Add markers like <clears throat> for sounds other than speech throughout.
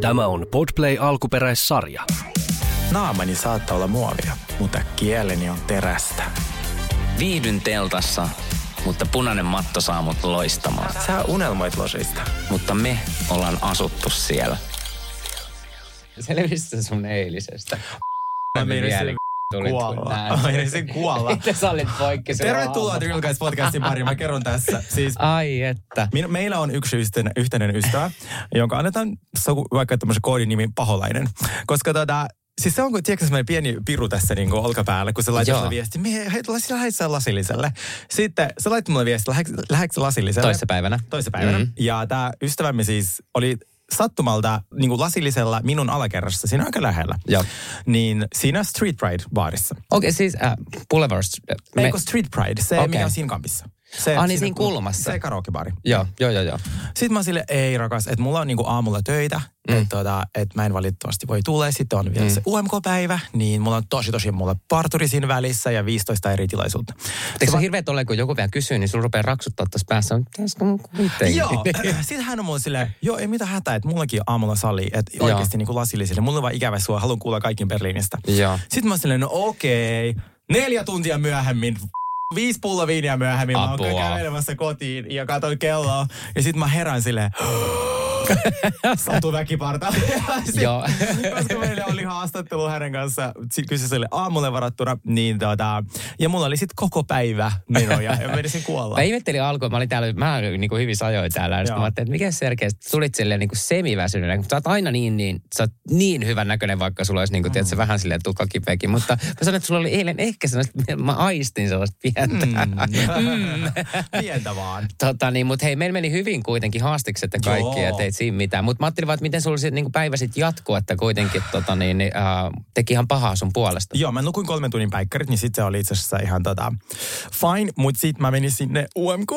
Tämä on Podplay alkuperäissarja. Naamani saattaa olla muovia, mutta kieleni on terästä. Viihdyn teltassa, mutta punainen matto saa mut loistamaan. Sä unelmoit losista. Mutta me ollaan asuttu siellä. Selvisi sun eilisestä. Mä kun kuolla. Mä meinasin kuolla. <laughs> Että sä olit poikki Tervetuloa. Trilkais podcastin pariin. Mä kerron tässä. Siis Ai että. Min, meillä on yksi yhteinen, yhteinen ystävä, jonka annetaan vaikka tämmöisen koodin nimi Paholainen. Koska tota, Siis se on, kun tiedätkö, semmoinen pieni piru tässä niin olkapäällä, kun se laittoi Joo. mulle viesti, "Mie- hei, sillä lähdet sä lasilliselle. Sitten se laittoi mulle viesti, lähdekö sä lasilliselle? Toissapäivänä. Toissapäivänä. Mhm. Mm. Ja tämä ystävämme siis oli sattumalta niin kuin lasillisella minun alakerrassa, siinä aika lähellä. Joo. Niin siinä Street Pride-baarissa. Okei, siis äh, Boulevard. Me... Me, Eikö Street Pride, se Okei. mikä on siinä kampissa. Se, Ah, niin siinä kulmassa. Se karaokebaari. joo, joo, joo, joo. Sitten mä sille, ei rakas, että mulla on niinku aamulla töitä, mm. että tota, et mä en valitettavasti voi tulla. Sitten on vielä mm. se UMK-päivä, niin mulla on tosi tosi mulla parturi siinä välissä ja 15 eri tilaisuutta. Eikö se on hirveä tolleen, kun joku vielä kysyy, niin sulla rupeaa raksuttaa tässä päässä. on, Pitäisikö mun kuitenkin? Joo, <laughs> sitten hän on mulle silleen, joo ei mitään hätää, että mullakin on aamulla sali, että oikeasti niinku lasillisille. Mulla on vaan ikävä sua, haluan kuulla kaikki Berliinistä. Joo. Sitten mä oon silleen, no okei, neljä tuntia myöhemmin, viisi pullo viiniä myöhemmin, mä Apua. oon kävelemässä kotiin ja katsoin kelloa. Ja sitten mä herään silleen, <laughs> Satu väkiparta. <laughs> Joo. <laughs> Koska meillä oli haastattelu hänen kanssa kyseiselle aamulle varattuna, niin tota, ja mulla oli sitten koko päivä menoja ja menisin kuolla. Mä ihmettelin alkuun, mä olin täällä, mä niin kuin hyvin ajoin täällä, ja mä ajattelin, että mikä Sit tulit silleen niin kuin semiväsyneenä, kun sä oot aina niin, niin, sä oot niin hyvän näköinen, vaikka sulla olisi niin kuin, tiedätkö, vähän silleen tukkakipeäkin, mutta mä sanoin, että sulla oli eilen ehkä sellaista, mä aistin sellaista pientä. Mm. Pientä vaan. Tota niin, mutta hei, meillä meni hyvin kuitenkin haastikset ja kaikki ja teit siinä mitään. Mutta mä ajattelin vaan, että miten sulla sit, niin päivä sitten jatkuu, että kuitenkin tota, niin, niin, äh, teki ihan pahaa sun puolesta. Joo, mä nukuin kolmen tunnin päikkärit, niin sitten se oli itse asiassa ihan tota, fine, mutta sitten mä menin sinne UMK.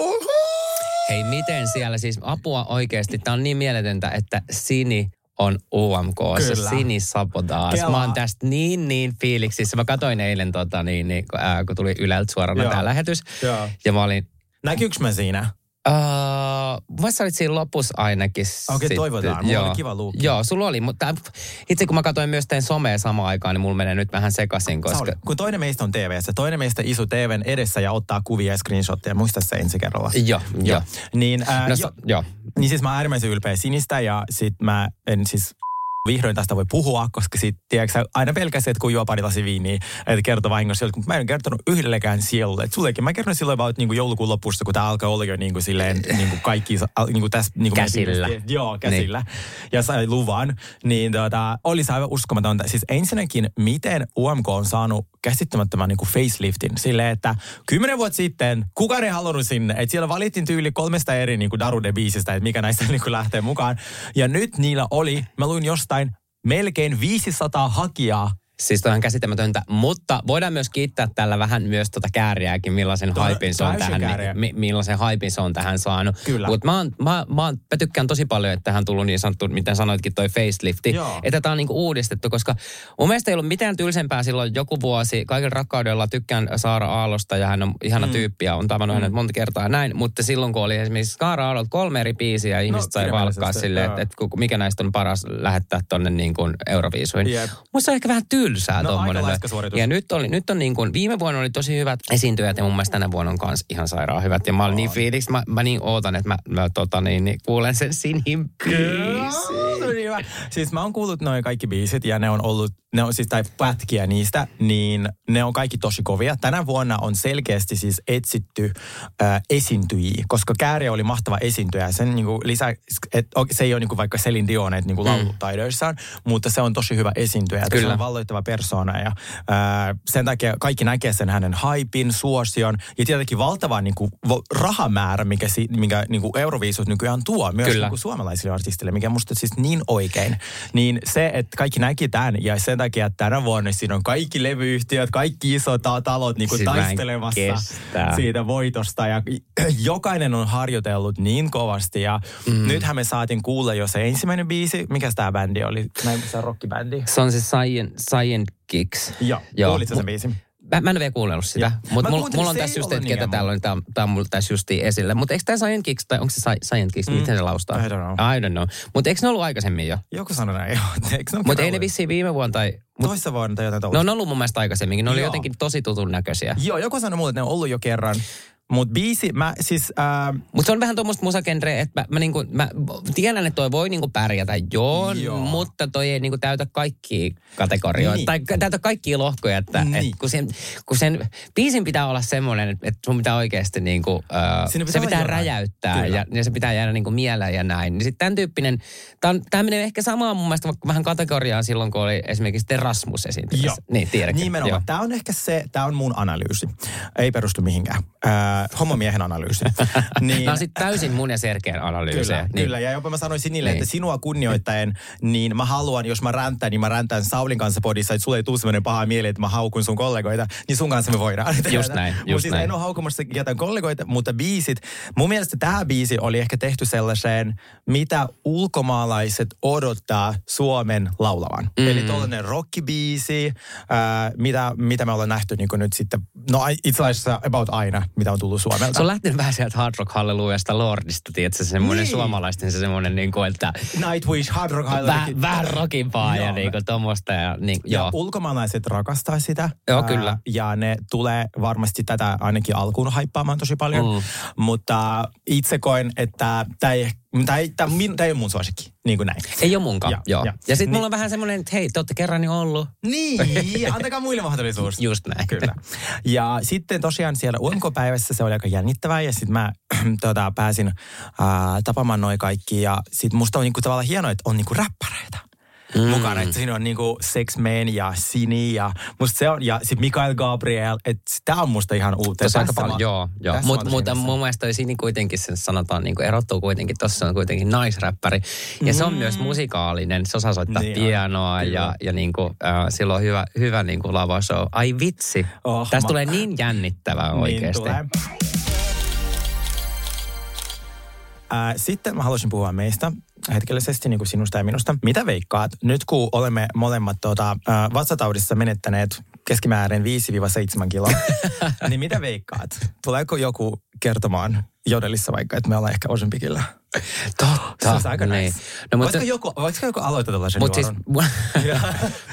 Hei, miten siellä siis apua oikeasti? Tämä on niin mieletöntä, että Sini on UMK, se Kyllä. Sini Sabotage. Kelaa. Mä oon tästä niin niin fiiliksissä. Mä katsoin eilen, tota, niin, niin, kun, ää, kun tuli Yleltä suorana Joo. tämä lähetys. Joo. Ja mä olin, Näkyykö mä siinä? Uh, mä sä olit siinä lopussa ainakin. Okei, sitten. toivotaan. Mulla oli kiva luukki. Joo, sulla oli, mutta itse kun mä katsoin myös teidän somea samaan aikaan, niin mulla menee nyt vähän sekaisin, koska... Sauli, kun toinen meistä on TVssä, toinen meistä isu TVn edessä ja ottaa kuvia ja screenshotteja, muista se ensi kerralla. Joo, joo. Niin, ää, No, jo, so, joo. niin siis mä oon äärimmäisen ylpeä sinistä ja sit mä en siis vihdoin tästä voi puhua, koska sit, tiedätkö, aina pelkästään, että kun juo pari lasi viiniä, että kertoo vahingossa mutta mä en kertonut yhdellekään sielulle. Että sullekin mä kerron silloin vaan, että niinku joulukuun lopussa, kun tää alkaa olla jo niinku silleen, niinku kaikki, al- niinku tässä, niinku Käsillä. Joo, käsillä. Niin. Ja sai luvan, niin tota, oli se aivan uskomatonta. Siis ensinnäkin, miten UMK on saanut käsittämättömän niin kuin faceliftin. Silleen, että kymmenen vuotta sitten kukaan ei halunnut sinne. Että siellä valittiin tyyli kolmesta eri niin kuin Darude biisistä, että mikä näistä <laughs> niin kuin lähtee mukaan. Ja nyt niillä oli, mä luin jostain, melkein 500 hakijaa Siis toi on käsittämätöntä, mutta voidaan myös kiittää tällä vähän myös tota kääriääkin, millaisen on haipin se on tähän, kääriä. mi, millaisen haipin se on tähän saanut. Kyllä. Mutta mä, oon- mä, mä, oon- mä, tykkään tosi paljon, että tähän on tullut niin sanottu, mitä sanoitkin, toi facelifti. Joo. Että tämä on niinku uudistettu, koska mun mielestä ei ollut mitään tylsempää silloin joku vuosi. Kaiken rakkaudella tykkään Saara Aallosta ja hän on ihana mm. tyyppi ja on tavannut mm. hänet monta kertaa näin. Mutta silloin kun oli esimerkiksi Saara Aallolta kolme eri biisiä ja ihmiset sai valkkaa silleen, että, ku- mikä näistä on paras lähettää tonne niin kuin Euroviisuihin. Jep. Musta on ehkä vähän tylsää No, suoritus. Ja nyt, oli, nyt on niin kuin, viime vuonna oli tosi hyvät esiintyjät ja mun mielestä tänä vuonna on kans ihan sairaan hyvät. Ja mä olin niin fiiliksi, mä, mä niin ootan, että mä, mä tota, niin, niin, kuulen sen Sinin biisin. Siis mä oon kuullut noin kaikki biisit ja ne on ollut, ne on siis tai pätkiä niistä, niin ne on kaikki tosi kovia. Tänä vuonna on selkeästi siis etsitty äh, esiintyjiä, koska Kääriä oli mahtava esiintyjä. Sen niinku lisä, et, se ei ole niinku vaikka Celine Dion et niinku laulutaidoissaan, mutta se on tosi hyvä esiintyjä. Ja Se Kyllä. on valloittava persona ja äh, sen takia kaikki näkee sen hänen haipin, suosion ja tietenkin valtava niinku, vo- rahamäärä, mikä, si, mikä niinku Euroviisut nykyään tuo myös Kyllä. niinku suomalaisille artisteille, mikä musta siis niin oikein. Niin se, että kaikki näki tämän ja sen takia, että tänä vuonna siinä on kaikki levyyhtiöt, kaikki isot ta- talot niinku Siis mä en taistelemassa siitä voitosta ja <clears throat> jokainen on harjoitellut niin kovasti ja mm. nythän me saatiin kuulla jo se ensimmäinen biisi. Mikä tämä bändi oli? Näin se rockibändi. Se on se Science, Science Kicks. Joo, Joo. kuulitko sen biisin? Mä, mä en ole vielä kuunnellut sitä, mutta mulla, mulla on tässä just, ollut että niin ketä täällä on, tää, tää on mulla tässä justiin esillä. Mutta eikö tämä Science Kicks, tai onko se Sci- Science Kicks, mm. miten se laustaa? I don't know. I don't know. Mutta eikö ne ollut aikaisemmin jo? Joku sanoi näin, <laughs> joo. Mutta ei ne vissiin viime vuonna tai... Mut, Toissa vuonna tai jotain ne tuollaista. on ollut mun mielestä aikaisemminkin. Ne oli Joo. jotenkin tosi tutun näköisiä. Joo, joku sanoi mulle, että ne on ollut jo kerran. Mutta biisi, mä siis... Ää, Mutta se on vähän tuommoista musagenreä, että mä, mä, niinku, mä tiedän, että toi voi niinku pärjätä, joo, Joo. mutta toi ei niinku täytä kaikkia kategorioita. Niin. Tai täytä kaikkia lohkoja, että Niin. et kun, sen, kun sen biisin pitää olla semmoinen, että, sun pitää oikeasti niinku, äh, pitää se pitää jotain. räjäyttää Kyllä. ja, ja, se pitää jäädä niinku mieleen ja näin. Niin sitten tämän tyyppinen, tämä menee ehkä samaan mun mielestä vähän kategoriaan silloin, kun oli esimerkiksi The Rasmus esiintymässä. Niin, tiedätkö? Nimenomaan. Tämä on ehkä se, tämä on mun analyysi. Ei perustu mihinkään. Äh, homomiehen analyysi. <laughs> niin, Nämä on sitten täysin mun ja Sergeen analyysejä. Kyllä, niin. kyllä. Ja jopa mä sanoisin niille, Niin. että sinua kunnioittaen, niin mä haluan, jos mä räntään, niin mä räntään Saulin kanssa podissa, että sulle ei tule sellainen paha mieli, että mä haukun sun kollegoita, niin sun kanssa me voidaan. Just näin, Mut just siis näin. en ole haukumassa jotain kollegoita, mutta biisit, mun mielestä tämä biisi oli ehkä tehty sellaiseen, mitä ulkomaalaiset odottaa Suomen laulavan. Mm. Eli tollainen rockibiisi, ää, mitä, mitä me ollaan nähty niin nyt sitten, no itse asiassa about aina, mitä on tullut Suomelta. Se on lähtenyt vähän sieltä Hard Rock Hallelujasta Lordista, tiedätkö, semmoinen Niin. suomalaisten se semmoinen, niin kuin, että Nightwish, Hard Rock Island. vähän, vähän rockimpaa ja niin kuin tommoista. Ja, niin, Ja joo. ulkomaalaiset rakastaa sitä. Joo, Ää, kyllä. Ja ne tulee varmasti tätä ainakin alkuun haippaamaan tosi paljon. Mm. Mutta itse koen, että tämä ei, tää ei, tää, min- tää ei ole mun suosikki. Niin kuin näin. Ei ole munkaan, Ja, joo. ja. Ja sitten Niin- mulla on vähän semmoinen, että hei, te olette kerran jo ollut. Niin, <laughs> antakaa muille mahdollisuus. Just näin. Kyllä. Ja sitten tosiaan siellä UMK-päivässä se oli aika jännittävää ja sitten mä <clears throat> tota, pääsin ää, tapaamaan noin kaikki ja sitten musta on niinku tavallaan hienoa, että on niinku räppäreitä. Mm. mukana. Että siinä on niinku Sex Man ja Sini ja musta se on, ja sitten Mikael Gabriel, että tää on musta ihan uutta. Aika Tässä paljon, mä- joo. joo. Mutta mut, mun mielestä Sini kuitenkin sen sanotaan, niin kuin erottuu kuitenkin, tuossa on kuitenkin naisräppäri. Ja se on myös musikaalinen, se osaa soittaa Mm. Niin on, pianoa kyllä. ja, ja niin kuin, äh, sillä on hyvä, hyvä niin kuin lava show. Ai vitsi, Oh, tästä tulee niin jännittävää Niin oikeasti. tulee. Ää, Sitten mä haluaisin puhua meistä hetkellisesti niin kuin sinusta ja minusta. Mitä veikkaat, nyt kun olemme molemmat tuota, vatsataudissa menettäneet keskimäärin 5-7 kiloa, <laughs> niin mitä veikkaat? Tuleeko joku kertomaan jodelissa vaikka, että me ollaan ehkä osempikillä? Totta. Se olisi aika niin. nice. No, mutta, voisiko, joku, voisiko joku aloittaa tällaisen mutta siis, mulla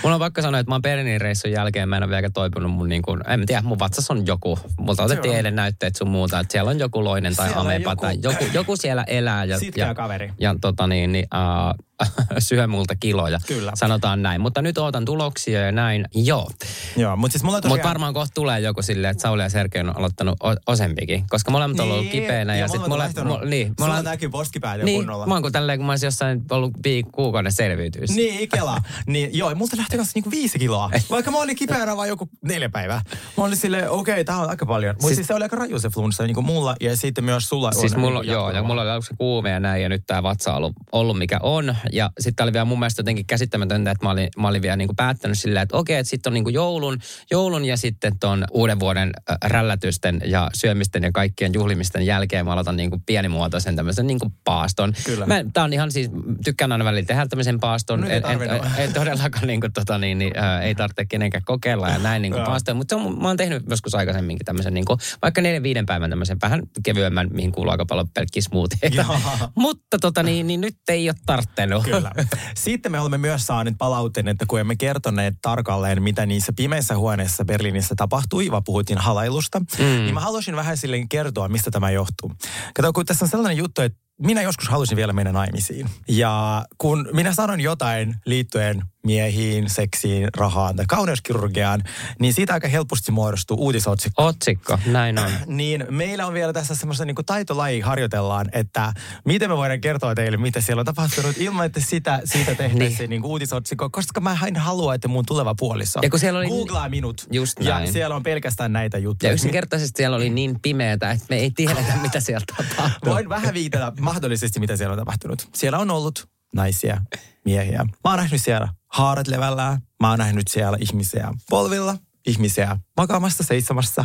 <laughs> on pakko sanoa, että mä oon Berlinin reissun jälkeen, mä en ole vielä toipunut mun niin kuin, en tiedä, mun vatsas on joku. Multa otettiin eilen näytteet sun muuta, että siellä on joku loinen tai Siellä amepa joku- tai joku, joku siellä elää. Ja, Sitkeä ja, kaveri. Ja tota niin, niin uh, <laughs> syö multa kiloja. Kyllä. Sanotaan näin. Mutta nyt ootan tuloksia ja näin. Joo. Joo, mutta siis mulla on tosiaan... varmaan kohta tulee joku silleen, että Sauli ja Sergei on aloittanut o- osempikin. Koska molemmat on ollut kipeänä. Ja, sit mulla... mulla, mulla, niin, Mulla mulla, näkyy poskipäät jo niin, kunnolla. mä oon kuin tälleen, kun mä olisin jossain ollut viik- kuukauden selviytyisi. Niin, Kela. <laughs> niin, joo, multa lähti kanssa niinku viisi kiloa. Vaikka mä olin kipeänä vain joku neljä päivää. Mä olin silleen, okei, okay, tää on aika paljon. Mutta siis, Siis- se oli aika raju se flunssa, niin kuin mulla ja sitten myös sulla Siis on. mulla, niinku joo, ja mulla oli aluksi kuume ja näin, ja nyt tämä vatsa on ollut, ollut mikä on. Ja sitten oli vielä mun mielestä jotenkin käsittämätöntä, että mä olin, mä olin vielä niinku päättänyt silleen, että okei, että sitten on niinku joulun, joulun ja sitten ton uuden vuoden rällätysten ja syömisten ja kaikkien juhlimisten jälkeen mä aloitan niinku pienimuotoisen tämmöisen niinku paaston. Kyllä. Mä, tää on ihan siis, tykkään aina välillä tehdä tämmöisen paaston. Nyt ei en, en, todellakaan niinku tota niin, niin äh, ei tarvitse kenenkään kokeilla ja näin niinku Joo. paastoja. Mutta on, mä oon tehnyt joskus aikaisemminkin tämmöisen niinku, vaikka neljän viiden päivän tämmöisen vähän kevyemmän, mihin kuuluu aika paljon pelkkiä smoothieita. <laughs> Mutta tota niin, niin nyt ei ole tarttenut. Kyllä. <laughs> Sitten me olemme myös saaneet palautteen, että kun emme kertoneet tarkalleen, mitä niissä pimeissä huoneissa Berliinissä tapahtui, vaan puhuttiin halailusta, mm. niin mä haluaisin vähän silleen kertoa, mistä tämä johtuu. Kato, kun tässä on sellainen juttu, että minä joskus halusin vielä mennä naimisiin. Ja kun minä sanon jotain liittyen miehiin, seksiin, rahaan tai kauneuskirurgiaan, niin siitä aika helposti muodostuu uutisotsikko. Otsikko, näin on. <clears throat> Niin meillä on vielä tässä semmoista niin taitolaji harjoitellaan, että miten me voidaan kertoa teille, mitä siellä on tapahtunut, ilman että sitä, siitä tehtäisiin niin. niin uutisotsikko, koska mä en halua, että mun tuleva puoliso Ja kun siellä oli- googlaa minut. Just ja näin. siellä on pelkästään näitä juttuja. Ja yksinkertaisesti siellä oli niin pimeätä, että me ei tiedetä, <laughs> mitä siellä tapahtuu. Voin vähän viitata mahdollisesti, mitä siellä on tapahtunut. Siellä on ollut naisia, miehiä. Mä oon nähnyt siellä haarat levällään. Mä oon nähnyt siellä ihmisiä polvilla, ihmisiä makaamassa, seisomassa,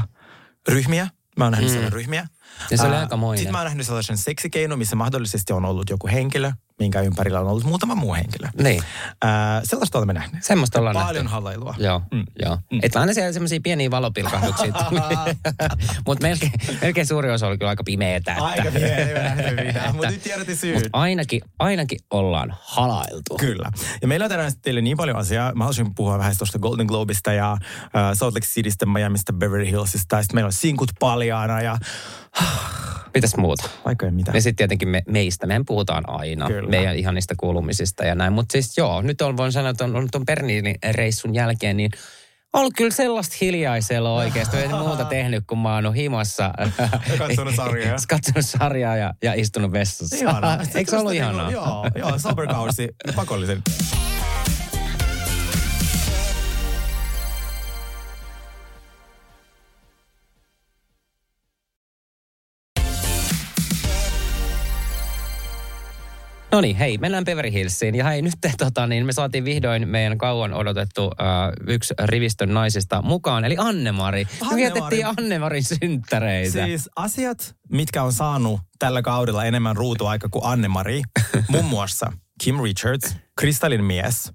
ryhmiä. Mä oon nähnyt mm. siellä ryhmiä. Ja se oli aikamoinen. Sitten mä oon nähnyt sellaisen seksikeinon, missä mahdollisesti on ollut joku henkilö minkä ympärillä on ollut muutama muu henkilö. Niin. Ää, sellaista olemme nähneet. Semmoista ollaan Paljon nähty. halailua. Joo, mm. joo. Mm. Että aina siellä semmoisia pieniä valopilkahduksia. <laughs> <laughs> Mutta melkein, melkein suuri osa oli kyllä aika pimeetä. Että, Aika mitään, <laughs> mutta nyt tiedätte syyt. Mut ainakin, ainakin ollaan halailtu. Kyllä. Ja meillä on tänään teille niin paljon asiaa. Mä haluaisin puhua vähän tuosta Golden Globesta ja uh, Salt Lake Citystä, Miamista, Beverly Hillsista. Ja sitten meillä on sinkut paljaana ja <sighs> Mitäs muuta? vaikka ei mitään. Ja sitten tietenkin me, meistä, mehän puhutaan aina, Kyllä. Kyllä. meidän ihanista kuulumisista ja näin. Mutta siis joo, nyt on, voin sanoa, että on, on tuon reissun jälkeen, niin on ollut kyllä sellaista hiljaisella <laughs> oikeasti. En muuta tehnyt, kun mä oon himassa. <laughs> Katsonut sarjaa. <laughs> katsonut sarjaa ja, ja istunut vessassa. Ihanaa. Eikö se ollut Tästä ihanaa? niinku- Joo, joo, soberkausi, pakollisen. No niin, hei, mennään Beverly Hillsiin. Ja hei, nyt <laughs> tota, niin me saatiin vihdoin meidän kauan odotettu uh, yksi rivistön naisista mukaan, eli Anne-Mari. Me Anne-Mari. vietettiin Annemarin synttäreitä. Siis asiat, mitkä on saanut tällä kaudella enemmän ruutuaika kuin Anne-Mari, <laughs> muun muassa Kim Richards, Kristallin mies,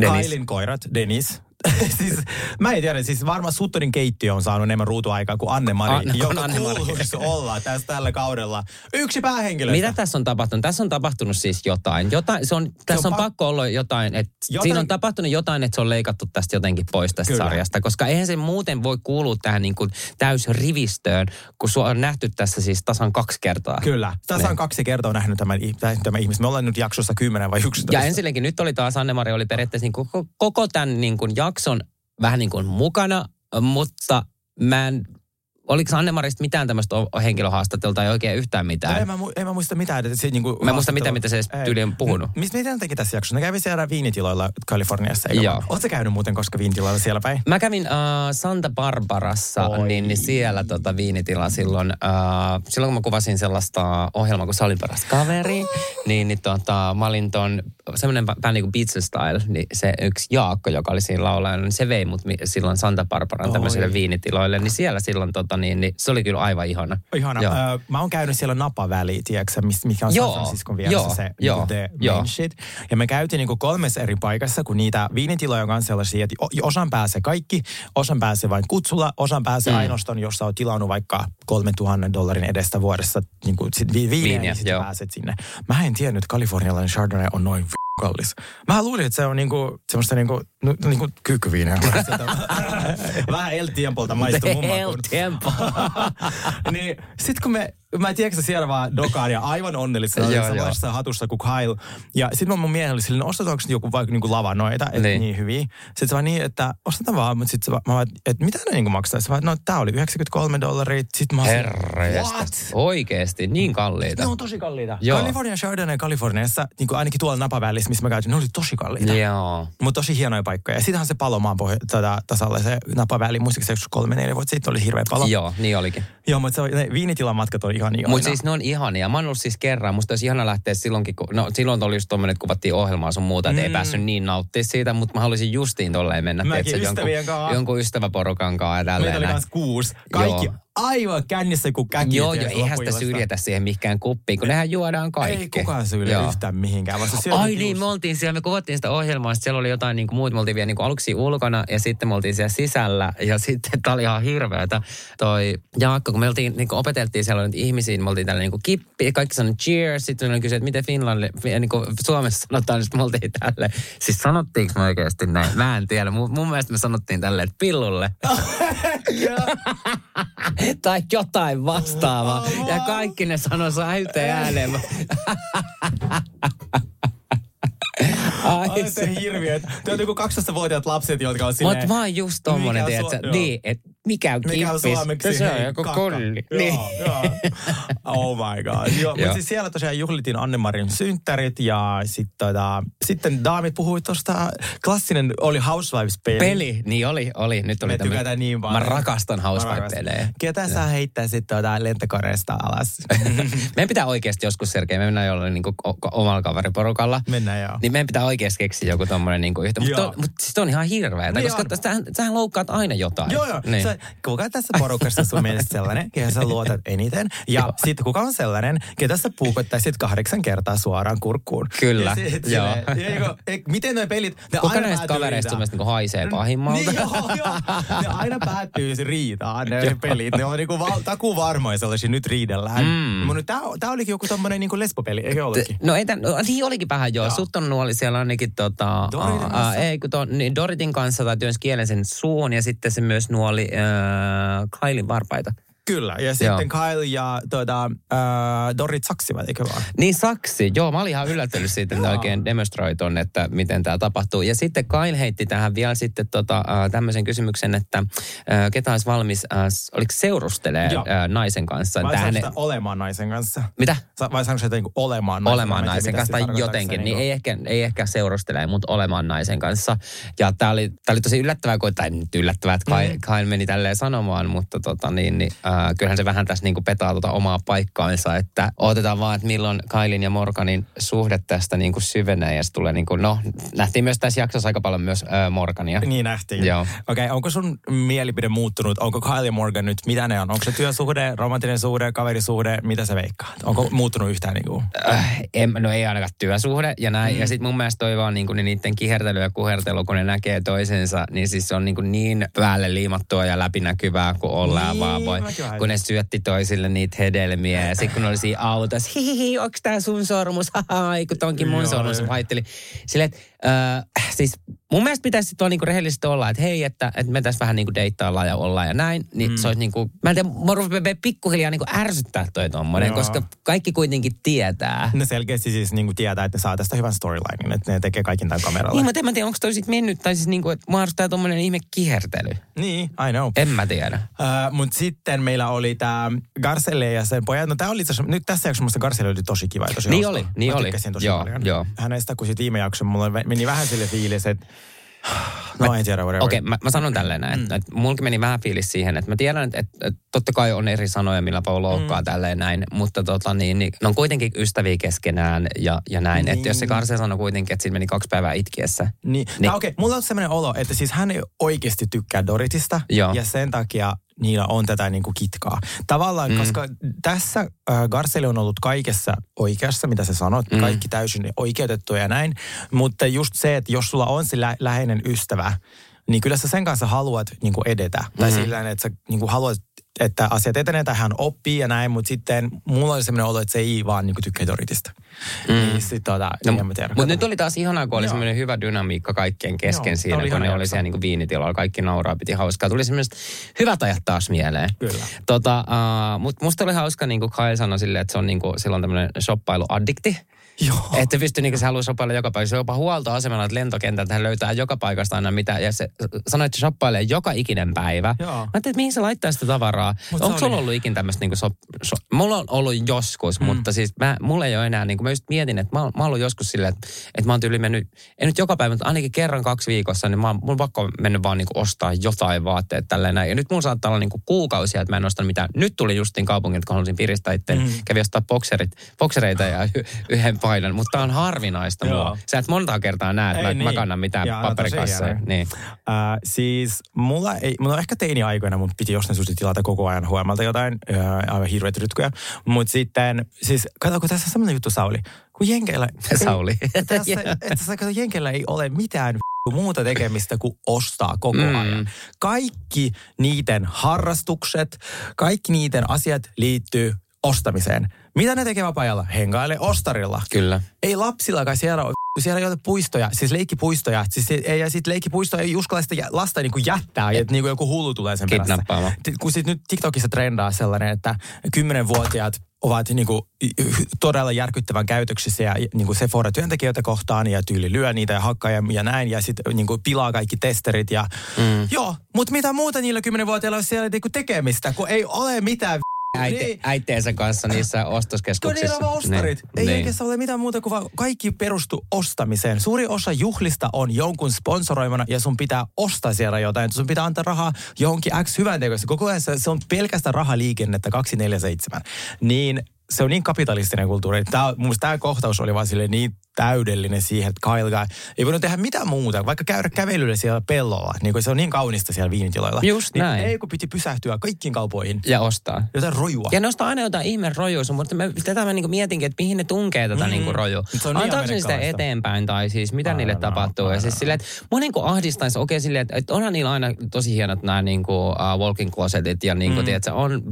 Dennis. Kailin koirat, Dennis. <laughs> siis, mä en tiedä, siis varmaan Suttonin keittiö on saanut enemmän ruutuaikaa kuin Anne-Mari, Anne- kun joka Anne-Mari. kuuluisi olla tässä tällä kaudella. Yksi päähenkilö. Mitä tässä on tapahtunut? Tässä on tapahtunut siis jotain. jotain se on, tässä on on, pak- pakko olla jotain, että Jotain- siinä on tapahtunut jotain, että se on leikattu tästä jotenkin pois tästä Kyllä. sarjasta. Koska eihän se muuten voi kuulua tähän niin kuin täysrivistöön, kun sua on nähty tässä siis tasan kaksi kertaa. Kyllä. On Niin. kaksi kertaa nähnyt tämän, tämä ihminen. Me ollaan nyt jaksossa 10 vai 11. Ja ensinnäkin nyt oli taas Anne-Mari oli periaatteessa niin koko, koko tämän niin kuin jakson vähän niin kuin mukana, mutta mä en, oliko Anne-Marista mitään tämmöistä henkilöhaastattelua tai oikein yhtään mitään? En mä, mu- en mä muista mitään. Että se, niinku, Mä en muista mitään, mitä se tyyli on puhunut. M- Mistä mitä ne teki tässä jaksossa? Ne kävi siellä viinitiloilla Kaliforniassa, eikö Joo. Oletko käynyt muuten koska viinitiloilla siellä päin? Mä kävin uh, Santa Barbarassa, Oi. niin, niin siellä tota viinitila silloin, uh, silloin kun mä kuvasin sellaista ohjelmaa kuin Salin paras kaveri, niin, niin tota, mä olin ton, semmoinen bändi kuin Beats Style, niin se yksi Jaakko, joka oli siinä laulajana, niin se vei mut silloin Santa Barbaran tämmöisille viinitiloille, niin siellä silloin tota, niin, niin se oli kyllä aivan ihana. Ihana. Joo. Mä oon käynyt siellä Napa-väliin, tiedätkö, mikä on Joo, San Franciscon vieressä joo, se joo, niinku the joo. main shit. Ja me käytiin niinku kolmessa eri paikassa, kun niitä viinitiloja on sellaisia, että osan pääsee kaikki, osan pääsee vain kutsulla, osan pääsee Mm. ainoastaan, jos sä oot tilannut vaikka 3000 dollarin edestä vuodessa niinku sit vi- viiniä, Viiniä, niin sitten joo. pääset sinne. Mä en tiennyt, että kalifornialainen Chardonnay on noin kallis. Mä luulin, että se on niinku, semmoista niinku, no, niinku kyykkyviiniä. <laughs> Vähän El Tiempolta maistuu mun El. Tiempo. <laughs> niin sit kun me, mä tiedätkö siellä vaan dokaan ja aivan onnellisena Joo, oli joo. hatussa kuin Kyle. Ja sit mä mun miehellä oli silleen, ostetaanko joku vaikka niinku lavanoita, että Niin. niin. hyviä. Sitten se vaan niin, että ostetaan vaan, mutta sit se vaan, mä vaan, että mitä ne niinku maksaa? Se vaan, no tää oli 93 dollaria. Sit mä Herra What? Oikeesti, niin kalliita. Ne on tosi kalliita. Joo. California Chardonnay Kaliforniassa, niin kuin ainakin tuolla napavälissä, missä mä käytin, ne oli tosi kalliita. Joo. Mutta tosi hienoja paikkoja. Ja sitähän se palomaan pohja, tätä tasalle, se napaväli, muistaakseni se kolme, neljä vuotta sitten oli hirveä palo. Joo, niin olikin. Joo, mutta se oli, ne viinitilan matkat on ihan ihana. Mutta siis ne on ihania. Mä oon ollut siis kerran. Musta olisi ihana lähteä silloinkin, kun, no silloin oli just tommonen, että kuvattiin ohjelmaa sun muuta, että mm. ei päässyt niin nauttia siitä, mutta mä haluaisin justiin tolleen mennä. Mäkin tiedätkö, ystävien jonkun, kaa. jonkun ystäväporukan kanssa ja tälleen. Meitä oli kuusi. Kaikki Joo. Aivan kännissä kuin käki. Joo, joo, eihän sitä syljetä siihen mihinkään kuppiin, kun nehän juodaan kaikki. Ei kukaan sylje Joo. yhtään mihinkään. Syö Ai nyt niin, just- me oltiin siellä, me kuvattiin sitä ohjelmaa, sitten siellä oli jotain niin kuin muut, me oltiin vielä niin kuin aluksi ulkona ja sitten me oltiin siellä sisällä ja <laughs> sitten tää oli ihan hirveetä. Toi Jaakko, kun me oltiin, niin kuin opeteltiin siellä nyt ihmisiin, me oltiin tällä niin kuin kippi, kaikki sanoi cheers, sitten me kysyi, että miten Finlandi, niin kuin Suomessa sanotaan, niin sitten me oltiin tälle. Siis sanottiinko me oikeasti näin? Mä en tiedä, mun, mun mielestä me sanottiin tälle, että pillulle. <laughs> <laughs> <laughs> tai jotain vastaavaa. Ja kaikki ne sanoi säyteen ääneen. Ai <laughs> Ai se hirviö. Te on joku 12-vuotiaat lapset, jotka on silleen... Mutta vaan just tommonen, tiedätkö, niin, että mikä on Mikä on kippis? suomeksi? Se on joku kakka. kolli. Joo, Niin. joo. Oh my god. Joo, Joo. mutta siis siellä tosiaan juhlitin Annemarin synttärit ja sit, tota, sitten daamit puhui tuosta klassinen oli Housewives-peli. Peli, niin oli, oli. Nyt oli Me tykätään niin paljon. Mä rakastan rakastan. Ketä saa heittää sitten tota lentokoreesta alas? <laughs> Meidän pitää oikeasti joskus, Sergei, me mennään jollain niin omalla kaveriporukalla. Mennään joo. Niin meidän pitää oikeasti keksiä joku tommonen niin yhtä. Mutta Joo. mut siis on ihan hirveetä, Niin koska on. sähän, sähän loukkaat aina jotain. Joo, joo. Niin. Se, kuka tässä porukassa sun mielestä sellainen, kehen sä luotat eniten? Ja sitten kuka on sellainen, ketä sä puukottaisit kahdeksan kertaa suoraan kurkkuun? Kyllä, Ja sit joo. silleen, ja miten noi pelit, ne Kuka aina näistä kavereista sun niin haisee pahimmalta? Niin, joo, joo. Ne aina päättyy riitaan, ne pelit. Ne on niinku val, takuu varmoja sellaisia, nyt riidellään. Mm. Mutta tää, tää olikin joku tommonen niinku lesbopeli, eikö ollutkin? No ei tämän, no, niin olikin vähän joo. Sutton oli siellä ainakin tota, Doritin kanssa? aa, ei, kun ton, niin Doritin kanssa tai työnsi kielen sen suun ja sitten se myös nuoli äh, Kailin varpaita. Kyllä, ja sitten Kyle ja tuota, äh, Dorit saksivat, eikö vaan? Niin saksi, joo, mä olin ihan yllättynyt siitä, että oikein demonstroi ton, että miten tämä tapahtuu. Ja sitten Kyle heitti tähän vielä sitten tota, äh, tämmöisen kysymyksen, että äh, ketä olisi valmis, äh, oliko seurustelee Joo. äh, naisen kanssa. Vai Tähän- sitä olemaan naisen kanssa? Mitä? Sa- Vai saanko sitä niinku olemaan naisen olemaan naisen mitä kanssa tai jotenkin, niin niinku- ei ehkä, ei ehkä seurustelee, mutta olemaan naisen kanssa. Ja tämä oli, tää oli tosi yllättävää, kun, tai nyt yllättävää, että Kyle, Mm. Kyle meni tälleen sanomaan, mutta tota, niin, niin, äh, kyllähän se vähän tässä niinku petaa tuota omaa paikkaansa, että odotetaan vaan, että milloin Kailin ja Morganin suhde tästä niinku syvenee ja se tulee niinku, no nähtiin myös tässä jaksossa aika paljon myös äh, Morgania. Niin nähtiin. Joo. Okei, okay, onko sun mielipide muuttunut? Onko Kyle ja Morgan nyt, mitä ne on? Onko se työsuhde, romanttinen suhde, kaverisuhde? Mitä sä veikkaat? Onko muuttunut yhtään niinku? Äh, en, no ei ainakaan työsuhde ja näin. Mm. Ja sitten mun mielestä toi vaan niinku, niin niiden kihertely ja kuhertelu, kun ne näkee toisensa, niin siis se on niinku niin päälle liimattua ja läpinäkyvää kuin ollaan Niin, vaan voi. Kun ne syötti toisille niitä hedelmiä ja sitten kun ne oli siinä autossa, hihihi, onks tää sun sormus? <laughs> Ei kun tonkin mun sormus ei. vaihteli. Silleen, että äh, siis mun mielestä pitäisi sitten vaan niinku rehellisesti olla, että hei, että, että me tässä vähän niinku deittaillaan ja ollaan ja näin. Niin mm. se olisi niinku, mä en tiedä, rupeaa pikkuhiljaa niinku ärsyttää toi tommonen, Joo. koska kaikki kuitenkin tietää. Ne selkeästi siis niinku tietää, että ne saa tästä hyvän storylinein, että ne tekee kaikin tämän kameralla. Niin, mutta en mä tiedä, onko toi sit mennyt, tai siis niinku, että mua arvostaa tommonen ihme kihertely. Niin, I know. En mä tiedä. Uh, Mutta sitten meillä oli tämä Garcelle ja sen pojat. No tämä oli asiassa, nyt tässä jaksossa musta Garcelle oli tosi kiva ja tosi Niin hauska. oli, niin Mä oli. tosi Joo, paljon. joo. Hänestä, kun sitten viime jakson mulla meni vähän sille fiilis, että no en tiedä, whatever. Okei, okay, mä, mä sanon tälleen näin, että, että mullakin meni vähän fiilis siihen, että mä tiedän, että, että, että totta kai on eri sanoja, millä voi loukkaa mm. tälleen näin, mutta tota niin, niin, ne on kuitenkin ystäviä keskenään ja, ja näin. Niin. Että jos se Karse sanoi kuitenkin, että siinä meni kaksi päivää itkiessä. Niin. Niin. niin. Okei, okay, mulla on sellainen olo, että siis hän ei oikeasti tykkää Doritista. Joo. Ja sen takia niillä on tätä niin kuin kitkaa. Tavallaan, mm. koska tässä äh, Garcelle on ollut kaikessa oikeassa, mitä sä sanot, mm. kaikki täysin oikeutettu ja näin. Mutta just se, että jos sulla on se lä- läheinen ystävä, niin kyllä sä sen kanssa haluat niin kuin edetä. Mm. Tai sillä että sä niin kuin haluat, että asiat etenee tai hän oppii ja näin, mutta sitten mulla oli sellainen olo, että se ei vaan niin tykkää Doritista. Mm. Niin sit tota, No, en mä tiedä. mutta nyt oli taas ihanaa, kun oli Joo. semmoinen hyvä dynamiikka kaikkien kesken Joo, siinä, oli kun ne oli siellä niin viinitilalla, kaikki nauraa, piti hauskaa. Tuli semmoiset hyvät ajat taas mieleen. Kyllä. Tota, uh, mutta musta oli hauska, niin kuin Kyle sanoi silleen, että se on niin kuin, silloin tämmöinen shoppailuaddikti. Joo. Että pystyy, niin kuin, se haluaa shoppailla joka paikassa. Se on jopa huoltoasemalla, että lentokentältä hän löytää joka paikasta aina mitä. Ja se sanoi, että se shoppailee joka ikinen päivä. Joo. Mä ajattelin, että mihin se laittaa sitä tavaraa. Mut Onko sulla oli- ollut ikin tämmöistä niin shop, shop, Mulla on ollut joskus, mm. mutta siis mä, mulla ei ole enää, niin kuin mä just mietin, että mä, mä oon ollut joskus silleen, että, että mä oon tyyli mennyt, en nyt joka päivä, mutta ainakin kerran kaksi viikossa, niin mä, oon- mulla on pakko mennyt vaan niin kuin ostaa jotain vaatteet tälleen näin. Ja nyt mulla saattaa olla niin kuin kuukausia, että mä en ostanut mitään. Nyt tuli justiin kaupungin, kun halusin piristää itteen. Mm. Kävi ostaa bokserit, boksereita ja y- yhden paidan, mutta tää on harvinaista Joo. mua. Sä et montaa kertaa näe, että mä, mä niin. kannan mitään Jaa, no paperikasseja. hienoa. Niin. Äh, siis mulla ei, mulla on ehkä teini-aikoina, mun piti jostain syystä tilata koko ajan huomalta jotain, äh, aivan hirveät rytkyjä. Mutta sitten, siis kato, kun tässä on sellainen juttu Sauli, kun Jenkeillä... <laughs> Sauli. <laughs> Ei, tässä, että tässä, kato, Jenkeillä ei ole mitään muuta tekemistä kuin ostaa koko Mm. ajan. Kaikki niiden harrastukset, kaikki niiden asiat liittyy ostamiseen. Mitä ne tekee vapaa-ajalla? Hengaile ostarilla. Kyllä. Ei lapsillakaan siellä ole siellä ei ole puistoja, siis leikkipuistoja. Siis ei, ja sitten leikkipuisto ei uskalla sitä lasta niinku jättää, että niinku joku hullu tulee sen perässä. Kun sit nyt TikTokissa trendaa sellainen, että kymmenenvuotiaat ovat niinku todella järkyttävän käytöksissä ja niinku Sephora-työntekijöitä kohtaan ja tyyli lyö niitä ja hakkaa ja, ja näin ja sitten niinku pilaa kaikki testerit ja mm. joo, mutta mitä muuta niillä kymmenenvuotiailla on siellä niinku tekemistä, kun ei ole mitään Äiti, Niin. äiteensä kanssa niissä ostoskeskuksissa. niillä on vaan ostarit. Ei niin. oikeastaan ole mitään muuta kuin kaikki perustu ostamiseen. Suuri osa juhlista on jonkun sponsoroimana ja sun pitää ostaa siellä jotain. Sun pitää antaa rahaa johonkin X hyvän tekoista. Koko ajan se, se on pelkästään rahaliikennettä 247. Niin se on niin kapitalistinen kulttuuri. Tämä, mun tämä kohtaus oli vaan sille niin täydellinen siihen, että Kyle Guy ei voinut tehdä mitään muuta, vaikka käydä kävelyllä siellä pellolla. Niin kuin se on niin kaunista siellä viinitiloilla. Just niin näin. Ei kun piti pysähtyä kaikkiin kaupoihin. Ja ostaa. Jotain rojua. Ja ne ostaa aina jotain ihme rojuja, mutta mä, tätä mä niinku mietinkin, että mihin ne tunkee tätä mm. niinku rojua. Se on niin Antaako ne sitä eteenpäin tai siis mitä I niille know, tapahtuu? I Ja don't siis know. silleen, että mua niinku ahdistaisi okei silleen, että, että onhan niillä aina tosi hienot nämä niinku, uh, walking closetit ja niinku, mm. tiedätkö, on,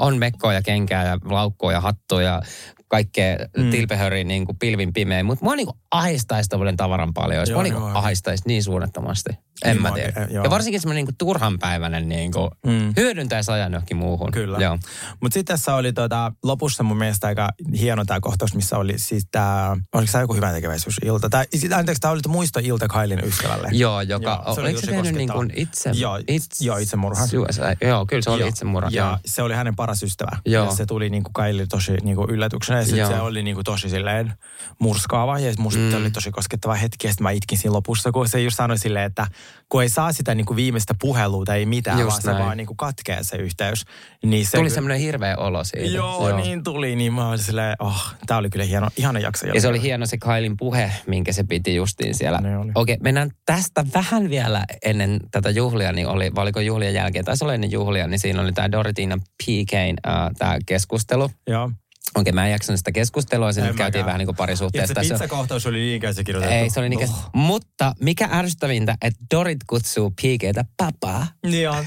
on kenkää ja laukkoja ja hattuja ja kaikkea mm. tilpehöriä niin kuin pilvin pimeä. Mutta mua niin kuin ahdistaisi tämmöinen tavaran paljon. Mua Joo, niin kuin joo. ahdistaisi niin suunnattomasti. En Niin mä tiedä. eh, joo. Ja varsinkin semmoinen niin turhanpäiväinen niin kuin Mm. hyödyntäisi ajan johonkin muuhun. Kyllä. Mutta sitten tässä oli tota, lopussa mun mielestä aika hieno tämä kohtaus, missä oli siis tämä, oliko tämä joku hyvä tekeväisyysilta? Tää, sit- anteeksi, tämä oli muistoilta Kailin ystävälle. Joo, joka, Joo, se oli oliko se tehnyt niin kuin itse? Joo, itse joo, itsemurha. Suicide. Joo, kyllä se oli Joo. itsemurha. Ja joo. se oli hänen paras ystävä. Joo. Ja se tuli niin kuin Kaili tosi niin kuin yllätyksenä. Ja sitten se oli niin kuin tosi silleen murskaava. Ja musta Mm. oli tosi koskettava hetki. Ja sitten mä itkin siinä lopussa, kun se just sanoi silleen, että kun ei saa sitä niin kuin viimeistä puhelua tai mitään, Just vaan se näin. vaan niin kuin katkeaa se yhteys. Niin se Tuli kyllä- semmoinen hirveä olo siitä. Joo, joo, niin tuli. Niin mä olin silleen, oh, tää oli kyllä hieno, ihana jakso. Ja se oli hieno se Kailin puhe, minkä se piti justiin siellä. Oli. Okei, mennään tästä vähän vielä ennen tätä juhlia, niin oli, vai oliko juhlien jälkeen, taisi olla ennen juhlia, niin siinä oli tämä Dorotina PKin äh, tämä keskustelu. Joo. Okei, mä en jaksanut sitä keskustelua, siinä En käytiin vähän niin kuin Ja parisuhteessa. se pizzakohtaus oli niin ikänsä kirjoitettu. Ei, se oli niin Oh. Mutta mikä ärsyttävintä, että Dorit kutsuu PKtä papaa. Niin on. <laughs>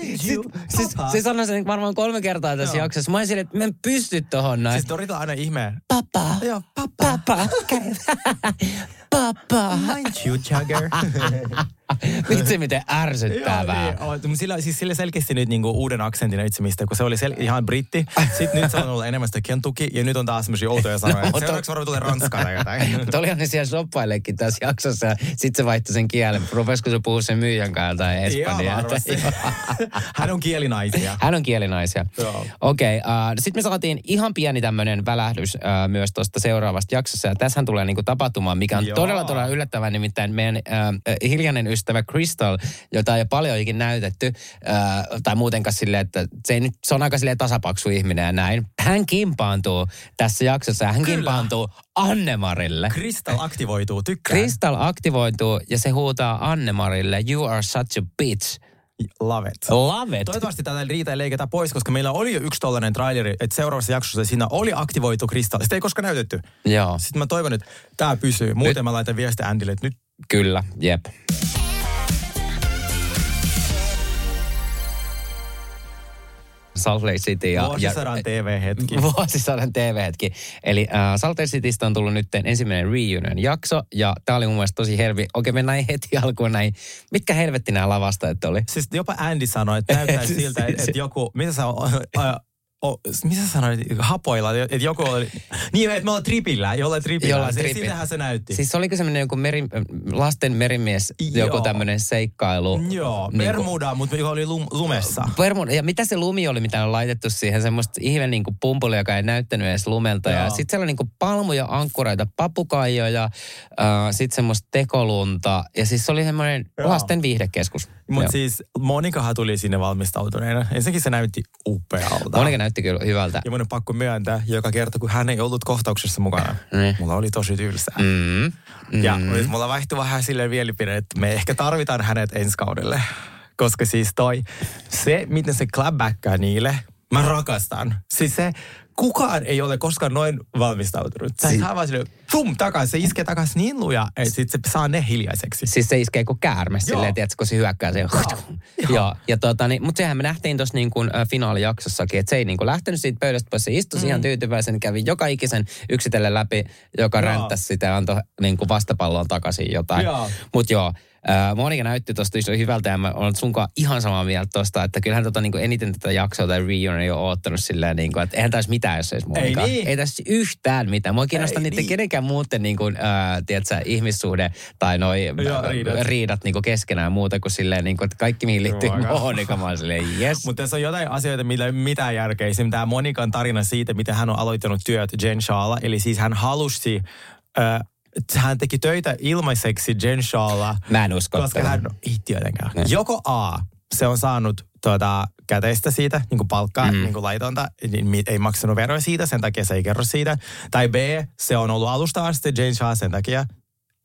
siis, siis, se sanoi sen varmaan kolme kertaa tässä Joo. jaksossa. Mä olin silleen, että mä en pysty tohon näin. Siis Dorita on aina ihme. Papa. Joo, papa. Papa. <laughs> <laughs> Papa. Mind you, Jagger. <laughs> Vitsi miten ärsyttävää. Joo, niin, sillä, siis sillä selkeästi nyt niinku uuden aksentin itsemistä, kun se oli sel- ihan britti. Sitten nyt se on ollut enemmän sitä Kentucky, ja nyt on taas semmoisia outoja sanoja. No, Seuraavaksi varmaan tulee Ranskaa tai jotain. <laughs> Mutta olihan ne siellä shoppailekin tässä jaksossa ja sit se vaihtoi sen kielen. Rupesiko se puhua sen myyjän kanssa tai espanjaa? <laughs> Hän on kielinaisia. Hän on kielinaisia. Okei, okay, uh, sitten me saatiin ihan pieni tämmöinen välähdys uh, myös tuosta seuraavasta jaksossa. Ja tässähän tulee niinku tapahtumaan, mikä on Joo. todella todella yllättävää. Nimittäin meidän uh, hiljainen ystävä Crystal, jota ei ole paljon ikinä näytetty, uh, tai muutenkaan silleen, että se, ei nyt, se on aika silleen tasapaksu ihminen ja näin. Hän kimpaantuu tässä jaksossa ja hän Kyllä. kimpaantuu Annemarille. Crystal aktivoituu, tykkään. Crystal aktivoituu ja se huutaa Annemarille, you are such a bitch. Love it. Love it. Toivottavasti tätä riitä ei leikata pois, koska meillä oli jo yksi tollainen traileri, että seuraavassa jaksossa siinä oli aktivoitu kristalli. Sitä ei koskaan näytetty. Joo, Sitten mä toivon, että tämä pysyy. Muuten mä laitan viesti Andylle, että nyt kyllä, jep. Salt Lake City. Ja, vuosisadan TV-hetki. <laughs> Vuosisadan TV-hetki. Eli äh, Salt Lake Citystä on tullut nyt ensimmäinen reunion jakso, ja tämä oli mun mielestä tosi helvi. Okei, mennään heti <laughs> alkuun näin. Mitkä helvetti nämä lavastajat oli? Siis jopa Andy sanoi, että näyttää <laughs> Siis- siltä, että, että joku, mitä sä, o, o, mitä sanoit, hapoilla, että joku oli, niin, että me ollaan tripillä, jollain tripillä. Jollain Se- tripillä. Siltähän se näytti. Siis oliko semmoinen joku meri, lasten merimies, joku Joo. tämmöinen seikkailu? Joo, Niinku- Bermuda, mutta joka oli lum, lumessa. Bermuda. Ja mitä se lumi oli, mitä on laitettu siihen? Semmoista ihme niin kuin pumpuli, joka ei näyttänyt edes lumelta. Ja Joo. sitten siellä oli niin kuin palmuja, ankkureita, papukaijoja, äh, sitten semmoista tekolunta. Ja siis se oli semmoinen Joo. lasten viihdekeskus. Mutta siis Monikahan tuli sinne valmistautuneena. Ensinnäkin se näytti upealta. Monika näytti kyllä hyvältä. Ja mun on pakko myöntää, joka kerta kun hän ei ollut kohtauksessa mukana, Niin. mulla oli tosi tylsää. Mm. Mm. Ja nyt mulla vaihtui vähän silleen mielipide, että me ehkä tarvitaan hänet ensi kaudelle. Koska siis toi, se miten se clapbackaa niille, mä rakastan. Siis se, kukaan ei ole koskaan noin valmistautunut. Sä Si- vaan silleen, tum, takas, se iskee takas niin luja, että sit se saa ne hiljaiseksi. Siis se iskee kuin käärme Joo. silleen, tiedätkö, kun se hyökkää se. Joo. <laughs> Ja tota, niin, mutta sehän me nähtiin tuossa niin kuin, äh, finaalijaksossakin, että se ei niin kuin lähtenyt siitä pöydästä pois. Se istui mm. ihan tyytyväisen, kävi joka ikisen yksitellen läpi, joka Joo. ränttäsi sitä ja antoi niin kuin vastapalloon takaisin jotain. Joo. Mutta joo, äh, Monika näytti tuosta hyvältä ja mä olen sunkaan ihan samaa mieltä tuosta, että kyllähän tota, niin kuin eniten tätä jaksoa tai reunion ei ole oottanut silleen, niin kuin, että eihän tässä mitään, jos ei olisi Monika. Ei niin. ei tässä yhtään mitään. Mua kiinnostaa niiden niin. kenenkään muuten niin kuin, äh, tiedätkö, ihmissuhde tai noi Joo, riidat. riidat niinku keskenään muuta kuin silleen, niinku, että kaikki mihin liittyy. Monika, mä silleen, yes. Mutta tässä on jotain asioita, millä ei ole mitään järkeä. Esimerkiksi tämä Monikan tarina siitä, miten hän on aloittanut työt Jen Shawlla. Eli siis hän halusi, äh, hän teki töitä ilmaiseksi Jen Shawlla. Mä en usko. Koska tähän. hän, ei tietenkään. Ne. Joko A, se on saanut tuota, käteistä siitä, niin kuin palkkaa, mm. niin kuin laitonta, niin ei maksanut veroja siitä, sen takia se ei kerro siitä. Tai B, se on ollut alusta asti Jane Shaw sen takia,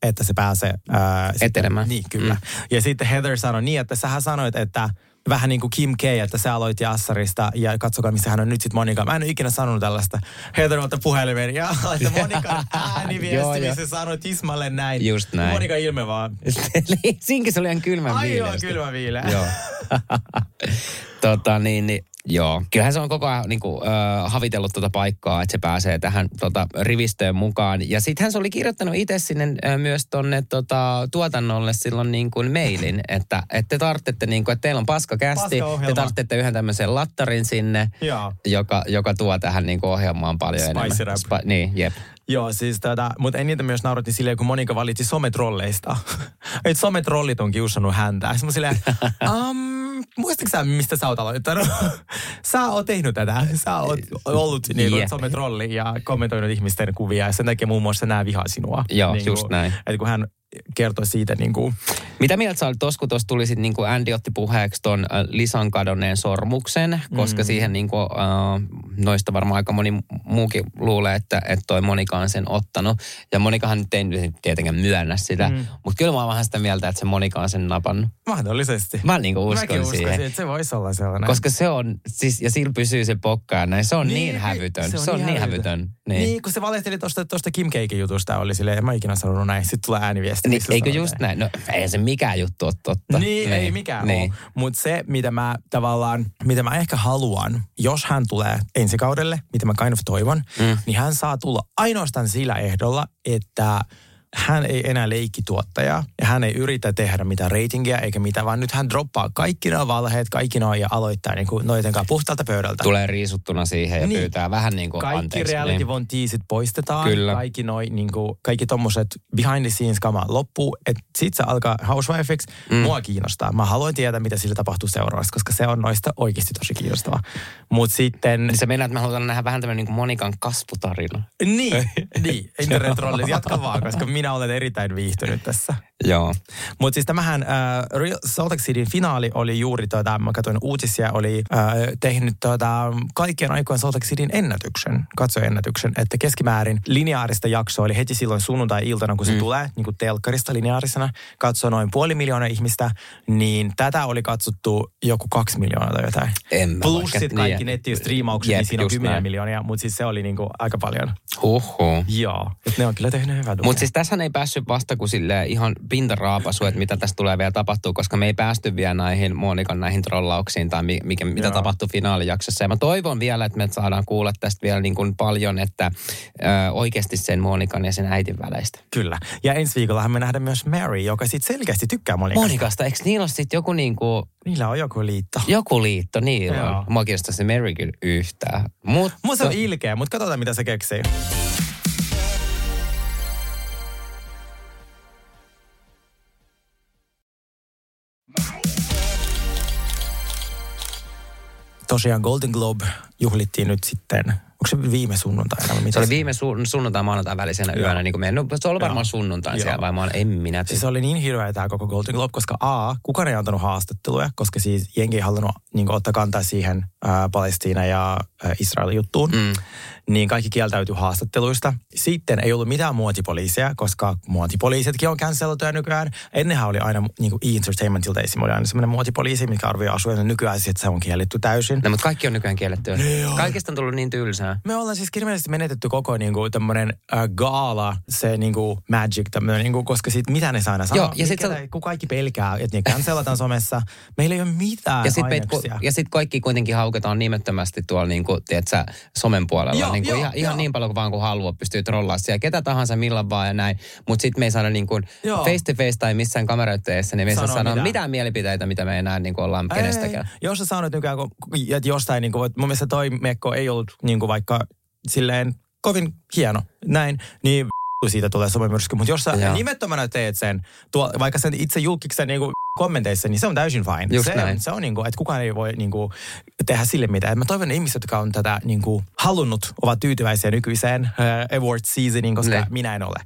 että se pääsee... Ää, Etenemään. Niin, kyllä. Mm. Ja sitten Heather sanoi niin, että sähän sanoit, että vähän niin kuin Kim K, että sä aloit Jassarista ja katsokaa, missä hän on nyt sitten Monika. Mä en ole ikinä sanonut tällaista. Heather ottaa puhelimen ja laittaa <laughs> Monika ääniviesti, missä sanoi tismalle näin. Just näin. Monika ilme vaan. <laughs> Siinkin se oli ihan kylmän Ai joo, viileästä. kylmä viileä. Joo. <laughs> tota, niin, niin, joo. Kyllähän se on koko ajan niin kuin, äh, havitellut tuota paikkaa, että se pääsee tähän tota, rivistöön mukaan. Ja sittenhän se oli kirjoittanut itse sinne äh, myös tonne tota, tuotannolle silloin niin kuin mailin, <laughs> että, että te tarvitsette, niin kuin, että teillä on paska kästi, Paskaohjelma. te tarvitsette yhden tämmöisen lattarin sinne, Joo. joka, joka tuo tähän niin kuin ohjelmaan paljon Spicy enemmän. rap. niin, jep. Joo, siis tätä, mutta eniten myös naurattiin silleen, kun Monika valitsi sometrolleista. <laughs> että sometrollit on kiusannut häntä. Sitten mä silleen, <laughs> um, muistatko sä, mistä sä oot aloittanut? <laughs> sä oot tehnyt tätä. Sä oot ollut niin kuin Jep. sometrolli ja kommentoinut ihmisten kuvia. Ja sen takia muun muassa nämä vihaa sinua. Joo, niin just näin. Että kun hän kertoi siitä niin kuin, Mitä mieltä sä olit tuossa, kun tuossa tuli sitten, niin kuin Andy otti puheeksi ton äh, Lisan kadonneen sormuksen, koska mm. siihen niin kuin, äh, noista varmaan aika moni muukin luulee, että, että toi Monika on sen ottanut. Ja Monikahan nyt ei tietenkään myönnä sitä, mm. mutta kyllä mä oon vähän sitä mieltä, että se Monika on sen napannut. mahdollisesti. Mä niin kuin uskon Mäkin siihen. uskoisin, että se voisi olla sellainen. Koska se on, siis, ja sillä pysyy se pokka ja näin. Se on niin, niin hävytön. Se on, se on niin hävytön. Niin. Niin. niin, kun se valehteli tuosta tosta Kim Keikin jutusta, oli silleen, en mä ikinä sanonut näin. Sitten tulee ääniviesti. Niin, missä eikö just näin. No ei se mikään juttu ole totta. Niin, ei mikään niin. niin. ole. Mutta se, mitä mä tavallaan, mitä mä ehkä haluan, jos hän tulee ensi kaudelle, mitä mä kind of toivon, mm. niin hän saa tulla ainoastaan sillä ehdolla, että hän ei enää leikkituottaja ja hän ei yritä tehdä mitään ratingia eikä mitään, vaan nyt hän droppaa kaikki nämä valheet, kaikki nuo ja aloittaa niin kuin noiden kanssa puhtaalta pöydältä. Tulee riisuttuna siihen ja Niin. pyytää vähän niin kuin kaikki anteeksi. reality niin. von teasit poistetaan. Kyllä. Kaikki noi, niin kuin, kaikki tommoset behind the scenes kama loppuu. Että sit se alkaa housewifeiksi. Mm. Mua kiinnostaa. Mä haluan tietää, mitä sillä tapahtuu seuraavaksi, koska se on noista oikeasti tosi kiinnostavaa. Mutta sitten... Niin se meinaa, että me halutaan nähdä vähän tämmöinen niin kuin Monikan kasvutarina. Niin, <laughs> niin. Internet-rollit, jatka vaan, koska minä olen erittäin viihtynyt tässä. Joo. Mutta siis tämähän äh, Real Salt Lake Cityn finaali oli juuri, tota, mä katsoin uutisia, oli äh, tehnyt tota, kaikkien aikojen Salt Lake Cityn ennätyksen, katsoennätyksen, että keskimäärin lineaarista jaksoa oli heti silloin sunnuntai-iltana, kun se mm. tulee, niin kuin telkkarista lineaarisena, katsoo noin puoli miljoonaa ihmistä, niin tätä oli katsottu joku kaksi miljoonaa tai jotain. En mä Plus sitten kaikki tiedä. nettistriimaukset, niin siinä on näin. miljoonia, mutta siis se oli niin kuin aika paljon. Huhhuh. Joo, että ne on kyllä tehnyt hyvää. Mutta siis tässä ei päässyt vasta kuin sille ihan pintaraapasu, että mitä tässä tulee vielä tapahtuu, koska me ei päästy vielä näihin Monikan näihin trollauksiin tai mi- mikä, mitä Joo. tapahtui finaalijaksossa. Ja mä toivon vielä, että me saadaan kuulla tästä vielä niin kuin paljon, että ö, oikeasti sen Monikan ja sen äitin väleistä. Kyllä. Ja ensi viikollahan me nähdään myös Mary, joka sitten selkeästi tykkää Monikasta. Monikasta, eikö niillä ole sitten joku niin kuin, Niillä on joku liitto. joku liitto niillä Joo. on. Mua kiinnostaa se Mary kyllä yhtään. Mutta Mun se on ilkeä, mutta katsotaan mitä se keksii. Tosiaan Golden Globe juhlittiin nyt sitten, onko se viime sunnuntaina? vai mitä se oli viime su- sunnuntai maanantai välisenä Joo. yönä, niin kuin meidän, no, se oli varmaan sunnuntai Joo. siellä, vai oon, en minä Siis se oli niin hirveä tämä koko Golden Globe, koska A, kukaan ei antanut haastatteluja, koska siis jengi ei halunnut niin ottaa kantaa siihen ää, Palestiina ja ää, Israelin juttuun. Mm. Niin kaikki kieltäytyi haastatteluista. Sitten ei ollut mitään muotipoliisia, koska muotipoliisetkin on canceltuja nykyään. Ennenhän oli aina niin kuin E-Entertainmentilta esim. oli aina semmoinen muotipoliisi, mikä arvioi asuja. Nykyään se on kielletty täysin. No, mutta kaikki on nykyään kiellettyä. On. Kaikista on tullut niin tylsää. Me ollaan siis kirjallisesti menetetty koko niinku, tämmöinen äh, gaala, se niinku, magic, tämmönen, niinku, koska sit mitä ne saa aina sanoa. Joo, ja sit ne- kun kaikki pelkää, että ne cancelataan somessa. Meillä ei ole mitään Ja sitten aineksia. ja sit kaikki kuitenkin hauketaan nimettömästi tuolla niin kuin, tiedätkö, somen puolella. Joo, niin kuin joo, ihan, ihan joo. niin paljon kuin vaan kuin haluaa pystyy trollaamaan siellä. Ketä tahansa milloin vaan ja näin. Mutta sitten me ei saada niin kuin face to face tai missään kameroiden edessä, niin me ei saa Sanoa mitään. mitään. mielipiteitä, mitä me ei enää niin kuin ollaan kenestäkään. Ei, jos sä sanot nykyään, kun, että jostain, niin kuin, mun mielestä toi mekko ei ollut niin kuin vaikka silleen kovin hieno, näin, niin <laughs> siitä tulee somemyrsky. Mutta jos sä Joo. nimettömänä teet sen, tuo, vaikka sen itse julkiksen niin kuin kommenteissa, niin se on täysin fine. Just se, näin. se on niin kuin, että kukaan ei voi niin kuin, tehdä sille mitään. Et Mä toivon, että ihmiset, jotka on tätä niin kuin, halunnut, ovat tyytyväisiä nykyiseen uh, award seasoniin, koska Ne. minä en ole.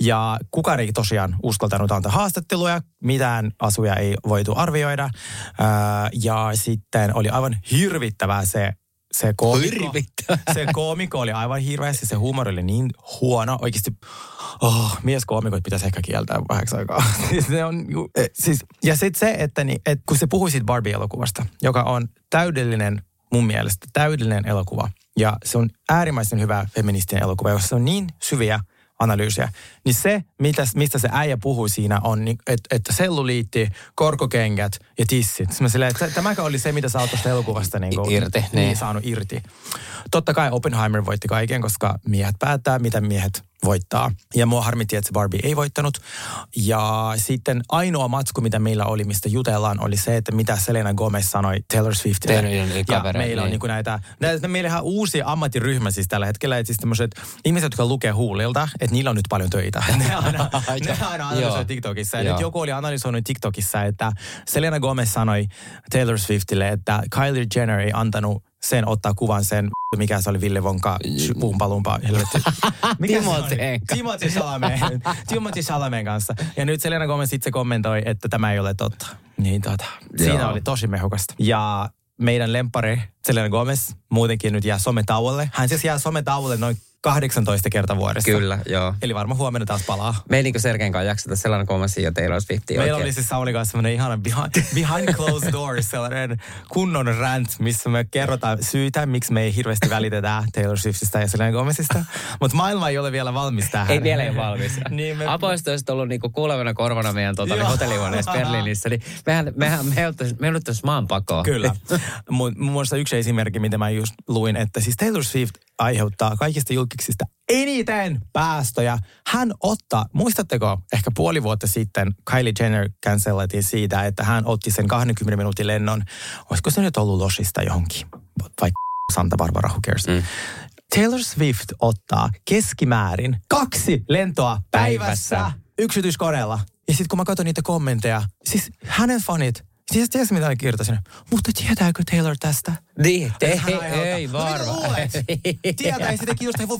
Ja kukaan ei tosiaan uskaltanut antaa haastatteluja, mitään asuja ei voitu arvioida. Ää, ja sitten oli aivan hirvittävää se se koomikko, se koomikko oli aivan hirveästi, se huumori oli niin huono. Oikeasti, oh, mieskoomikot pitäisi ehkä kieltää vähäksi aikaa. <laughs> Siis se on, ju- eh, siis, ja sitten se, että, niin, että kun se puhui siitä Barbie-elokuvasta, joka on täydellinen, mun mielestä täydellinen elokuva. Ja se on äärimmäisen hyvä feministinen elokuva, jossa on niin syviä analyysiä. Niin se, mitä, mistä se äijä puhui siinä, on, niin, että, että selluliitti, korkokengät ja tissit. Mä silleen, että tämäkö oli se, mitä sä oot tuosta elokuvasta niin kuin, Irti, niin. niin. saanut irti. Totta kai Oppenheimer voitti kaiken, koska miehet päättää, mitä miehet voittaa. Ja mua harmitti, että se Barbie ei voittanut. Ja sitten ainoa matsku, mitä meillä oli, mistä jutellaan, oli se, että mitä Selena Gomez sanoi Taylor Swiftille. Ja kaveri, meillä on niin. niin kuin näitä, näitä, meillä on uusi ammattiryhmä siis tällä hetkellä, että siis tämmöiset ihmiset, jotka lukee huulilta, että niillä on nyt paljon töitä. <laughs> ne aina, <laughs> ne aina analysoi TikTokissa. Ja nyt joku oli analysoinut TikTokissa, että Selena Gomez sanoi Taylor Swiftille, että Kylie Jenner ei antanut sen ottaa kuvan sen, <laughs> mikä se oli Ville Vonka, pumpalumpa, helvetti. <laughs> Mikä. Timothy Chalamet. Timothy Chalamet <laughs> kanssa. Ja nyt Selena Gomez itse kommentoi, että tämä ei ole totta. Niin tota, siinä Joo. oli tosi mehukasta. Ja meidän lempari Selena Gomez muutenkin nyt jää sometauolle. Hän siis jää sometauolle noin 18 kertaa vuodessa. Kyllä, joo. Eli varmaan huomenna taas palaa. Me ei niinku Sergeen kanssa jakseta sellainen Gomezin ja Taylor Swiftia Meillä oikein. oli siis Sauli kanssa semmoinen ihana behind, behind closed doors, sellainen kunnon rant, missä me kerrotaan syitä, miksi me ei hirveästi välitetä Taylor Swiftistä ja Selena Gomezista. Mutta maailma ei ole vielä valmis tähän. Ei vielä ei valmis. <laughs> niin me, Apoista olisi ollut niinku kuulevana korvana meidän tota, Joo. hotellihuoneessa Berliinissä, niin mehän, mehän me joutuisi maan pakoon. Kyllä. Mun mun mielestä yksi esimerkki, mitä mä just luin, että siis Taylor Swift aiheuttaa kaikista julkiksista eniten päästöjä. Hän ottaa, muistatteko, ehkä puoli vuotta sitten Kylie Jenner cancelattiin siitä, että hän otti sen 20 minuutin lennon. Olisiko se nyt ollut Losista johonkin? Vai <laughs> Santa Barbara, who cares? Mm. Taylor Swift ottaa keskimäärin kaksi lentoa päivässä, Päivässä. yksityiskoneella. Ja sitten kun mä katson niitä kommentteja, siis hänen fanit, siis tiedätkö mitä ne kirjoittasin? Mutta tietääkö Taylor tästä? Niin, te, Hän ei, ei No mitä varma. luulet? Tietää, ei sitä kiinnosta ei voi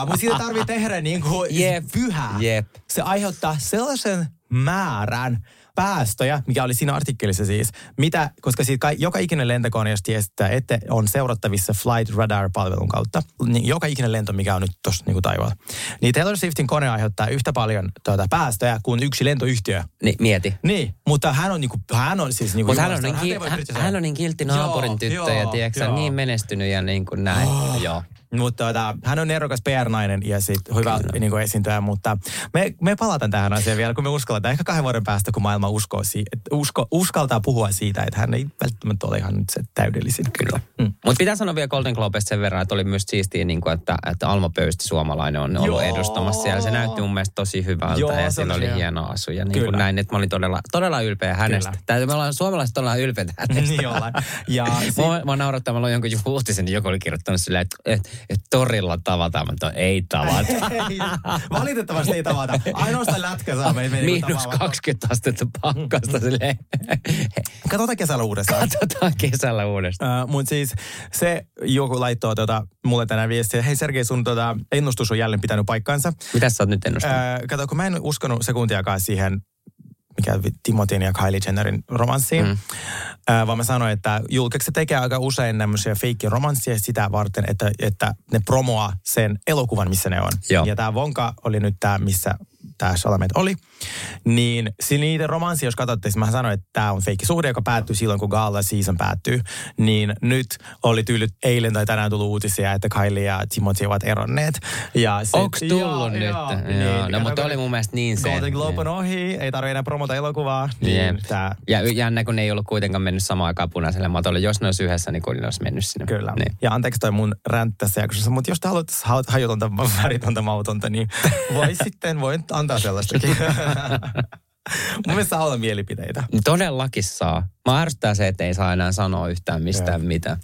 mutta siitä tarvii tehdä niin kuin Jep. pyhää. Jep. Se aiheuttaa sellaisen määrän päästöjä, mikä oli siinä artikkelissa siis, mitä, koska siitä ka- joka ikinen lentokone, jos tiestää, että on seurattavissa Flight Radar-palvelun kautta, niin joka ikinen lento, mikä on nyt tuossa niin taivaalla, niin Taylor Swiftin kone aiheuttaa yhtä paljon tuota, päästöjä kuin yksi lentoyhtiö. Niin, mieti. Niin, mutta hän on, niinku, hän on siis... Niinku Mutta hän, on niin, hän, kritisoida. hän on niin kiltti naapurin Joo, tyttö ja joo, tiedätkö, sä, joo. niin menestynyt ja niin kuin näin. Oh. Joo. Mutta tota, hän on nerokas PR-nainen ja sit hyvä niin kuin esiintyjä, mutta me, me palataan tähän asiaan vielä, kun me uskalletaan. Ehkä kahden vuoden päästä, kun maailma uskoo si- usko, uskaltaa puhua siitä, että hän ei välttämättä ole ihan nyt se täydellisin. Kyllä. Mm. Mutta pitää sanoa vielä Golden Globesta sen verran, että oli myös siistiä, niin kuin, että, että Alma Pöysti suomalainen on ollut Joo. edustamassa siellä. Se näytti mun mielestä tosi hyvältä Joo, ja sillä oli hieno. asu. Ja niin kuin näin, että mä olin todella, todella ylpeä hänestä. Tää, me ollaan suomalaiset todella ylpeitä hänestä. niin ollaan. Ja si- Mua, mua naurattaa, mä luin jonkun joku uutisen, niin joku oli kirjoittanut silleen, että et, et torilla tavataan, mutta ei tavata. <laughs> ei, valitettavasti ei tavata. Ainoastaan lätkä saa meitä meitä Miinus tapaamaan. 20 astetta pakkasta silleen. <laughs> Katsotaan kesällä uudestaan. Katsotaan kesällä uudestaan. Uh, Mutta siis se joku laittoi tota, mulle tänään viestiä, hei Sergei, sun tota, ennustus on jälleen pitänyt paikkansa. Mitä sä oot nyt ennustanut? Äh, kato, kun mä en uskonut sekuntiakaan siihen, mikä Timotin ja Kylie Jennerin romanssiin, Mm. äh, vaan mä sanoin, että julkikset tekee aika usein tämmöisiä feikki-romansseja sitä varten, että, että ne promoaa sen elokuvan, missä ne on. Joo. Ja tämä Vonka oli nyt tämä, missä tämä Chalamet oli. Niin niiden romanssi, jos katsotte, mä sanoin, että tämä on feikki suhde, joka päättyy silloin, kun Gala season päättyy. Niin nyt oli tyylit eilen tai tänään tullut uutisia, että Kylie ja Timothy ovat eronneet. Ja sit- Onks tullut Joo, nyt? joo. Joo, Niin, no, mutta oli mun mielestä niin se. Golden Globe on ohi, ei tarvitse enää promota elokuvaa. Niin Jep. tää, Ja jännä, kun ne ei ollut kuitenkaan mennyt samaan aikaan punaiselle matolle. Jos ne olisi yhdessä, niin kuin ne olisi mennyt sinne. kyllä. Niin. Ja anteeksi toi mun räntti tässä jaksossa, mutta jos te haluatte ha- hajutonta, väritonta, mautonta, niin <laughs> voi sitten, voi antaa sellaistakin. <laughs> mun mielestä saa olla mielipiteitä. Todellakin saa. Mä ärsyttää se, että ei saa enää sanoa yhtään mistään Jep. mitään.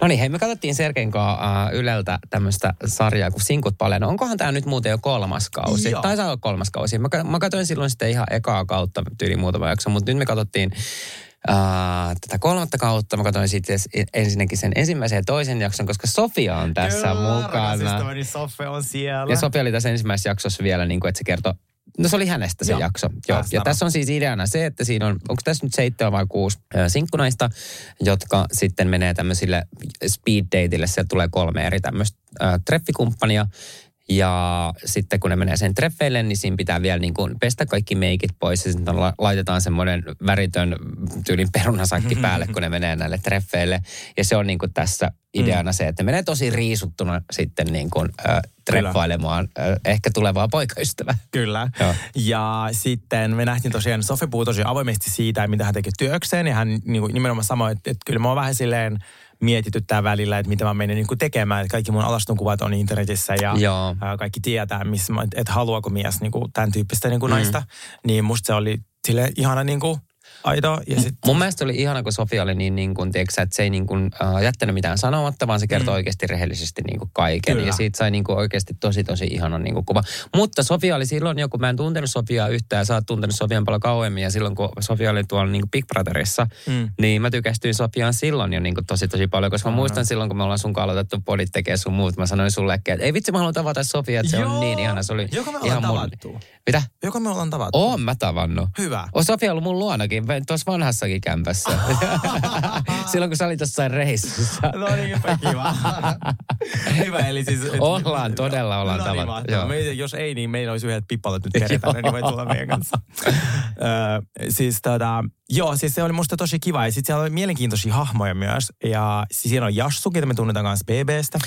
No niin, hei, me katsottiin Sergen kanssa uh, Yleltä tämmöistä sarjaa kuin Sinkut paljon. Onkohan tämä nyt muuten jo kolmas kausi? Joo. Tai saa olla kolmas kausi. Mä, mä katsoin silloin sitten ihan ekaa kautta tyyli muutama jakso, mutta nyt me katsottiin ää, tätä kolmatta kautta. Mä katsoin sitten ensinnäkin sen ensimmäisen ja toisen jakson, koska Sofia on tässä Kyllä, mukana. ystäväni Soffe on siellä. Ja Sofia oli tässä ensimmäisessä jaksossa vielä, niin kuin, että se kertoi No se oli hänestä se Joo, jakso. Joo. Ja tässä on siis ideana se, että siinä on, onko tässä nyt seitsemän vai kuusi sinkkunaista, jotka sitten menee tämmöisille speed dateille. Sieltä tulee kolme eri tämmöistä ö, treffikumppania. Ja sitten kun ne menee sen treffeille, niin siinä pitää vielä niin kuin pestä kaikki meikit pois. Ja sitten la- laitetaan semmoinen väritön tyylin perunasakki päälle, kun ne menee näille treffeille. Ja se on niin kuin tässä ideana se, että ne menee tosi riisuttuna sitten niin kuin, äh, treffailemaan äh, ehkä tulevaa poikaystävää. Kyllä. Joo. Ja sitten me nähtiin tosiaan, Sofi puhui tosi avoimesti siitä, mitä hän teki työkseen. Ja hän niin kuin, nimenomaan sanoi, että, että kyllä mä oon vähän silleen mietityttää välillä, että mitä mä menen niin tekemään. Että kaikki mun alastonkuvat on internetissä ja Joo. ää, kaikki tietää, missä mä, että haluaako mies niin kuin tämän tyyppistä niin kuin Mm. naista. Niin musta se oli sille ihana niin kuin aito. Ja sit, Mun mielestä oli ihana, kun Sofia oli niin, niin kuin, tiedätkö, sä, että se ei niin kuin, äh, jättänyt mitään sanomatta, vaan se kertoi mm. oikeasti rehellisesti niin kuin kaiken. Kyllä. Ja siitä sai niin kuin, oikeasti tosi, tosi ihanan niin kuin, kuva. Mutta Sofia oli silloin jo, kun mä en tuntenut Sofiaa yhtään, ja sä oot tuntenut Sofian paljon kauemmin, ja silloin kun Sofia oli tuolla niin kuin Big Brotherissa, Mm. niin mä tykästyin Sofiaan silloin jo niin kuin, tosi, tosi paljon, koska mä muistan silloin, kun me ollaan sun aloitettu podit tekee sun muut, mä sanoin sulle, että ei vitsi, mä haluan tavata Sofiaa, että se Joo. on niin ihana. Se oli Joka me ollaan ihan mun... tavattu. Mitä? Joka me ollaan tavattu. Oon mä tavannut. Hyvä. On Sofia ollut mun luonakin, tuossa vanhassakin kämpässä. <laughs> Silloin kun sä olit jossain reissussa. No niin, kiva. Hyvä, eli siis... et- Ollaan, todella ollaan no niin, tavattu, mahtavaa. joo. Me, jos ei, niin meillä olisi yhdet pippalat nyt perjantaina, niin voi tulla meidän kanssa. Ö, siis tota, joo, siis se oli musta tosi kiva. Ja sitten siellä oli mielenkiintoisia hahmoja myös. Ja siis siinä on Jassukin, jota me tunnetaan kanssa BBstä.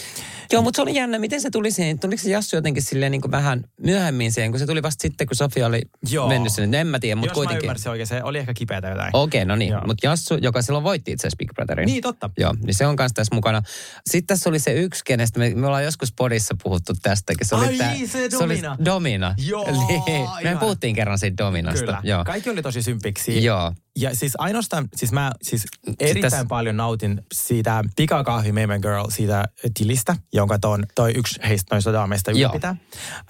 Joo, mutta se oli jännä. Miten se tuli siihen? Tuliko se Jassu jotenkin silleen niin kuin vähän myöhemmin siihen, kun se tuli vasta sitten, kun Sofia oli Joo. mennyt sinne? No En mä tiedä, mutta Jos mä kuitenkin. ymmärsin oikein, se oli ehkä kipeätä jotain. Okei, okay, no niin. Mutta Jassu, joka silloin voitti itse asiassa Big Brotherin. Niin, totta. Joo, niin se on kanssa tässä mukana. Sitten tässä oli se yksi, kenestä me, me ollaan joskus podissa puhuttu tästäkin. Se oli Ai, tää, se Se oli Domina. Domina. Joo, Niin, me ihan. puhuttiin kerran siitä Dominasta. Kyllä. Joo. Kaikki oli tosi sympiksi. Joo. Ja siis ainoastaan, siis mä siis erittäin tässä- paljon nautin siitä pikakahvi Meme Girl siitä tilistä, jonka ton, toi yksi heistä noista daameista Joo. ylläpitää.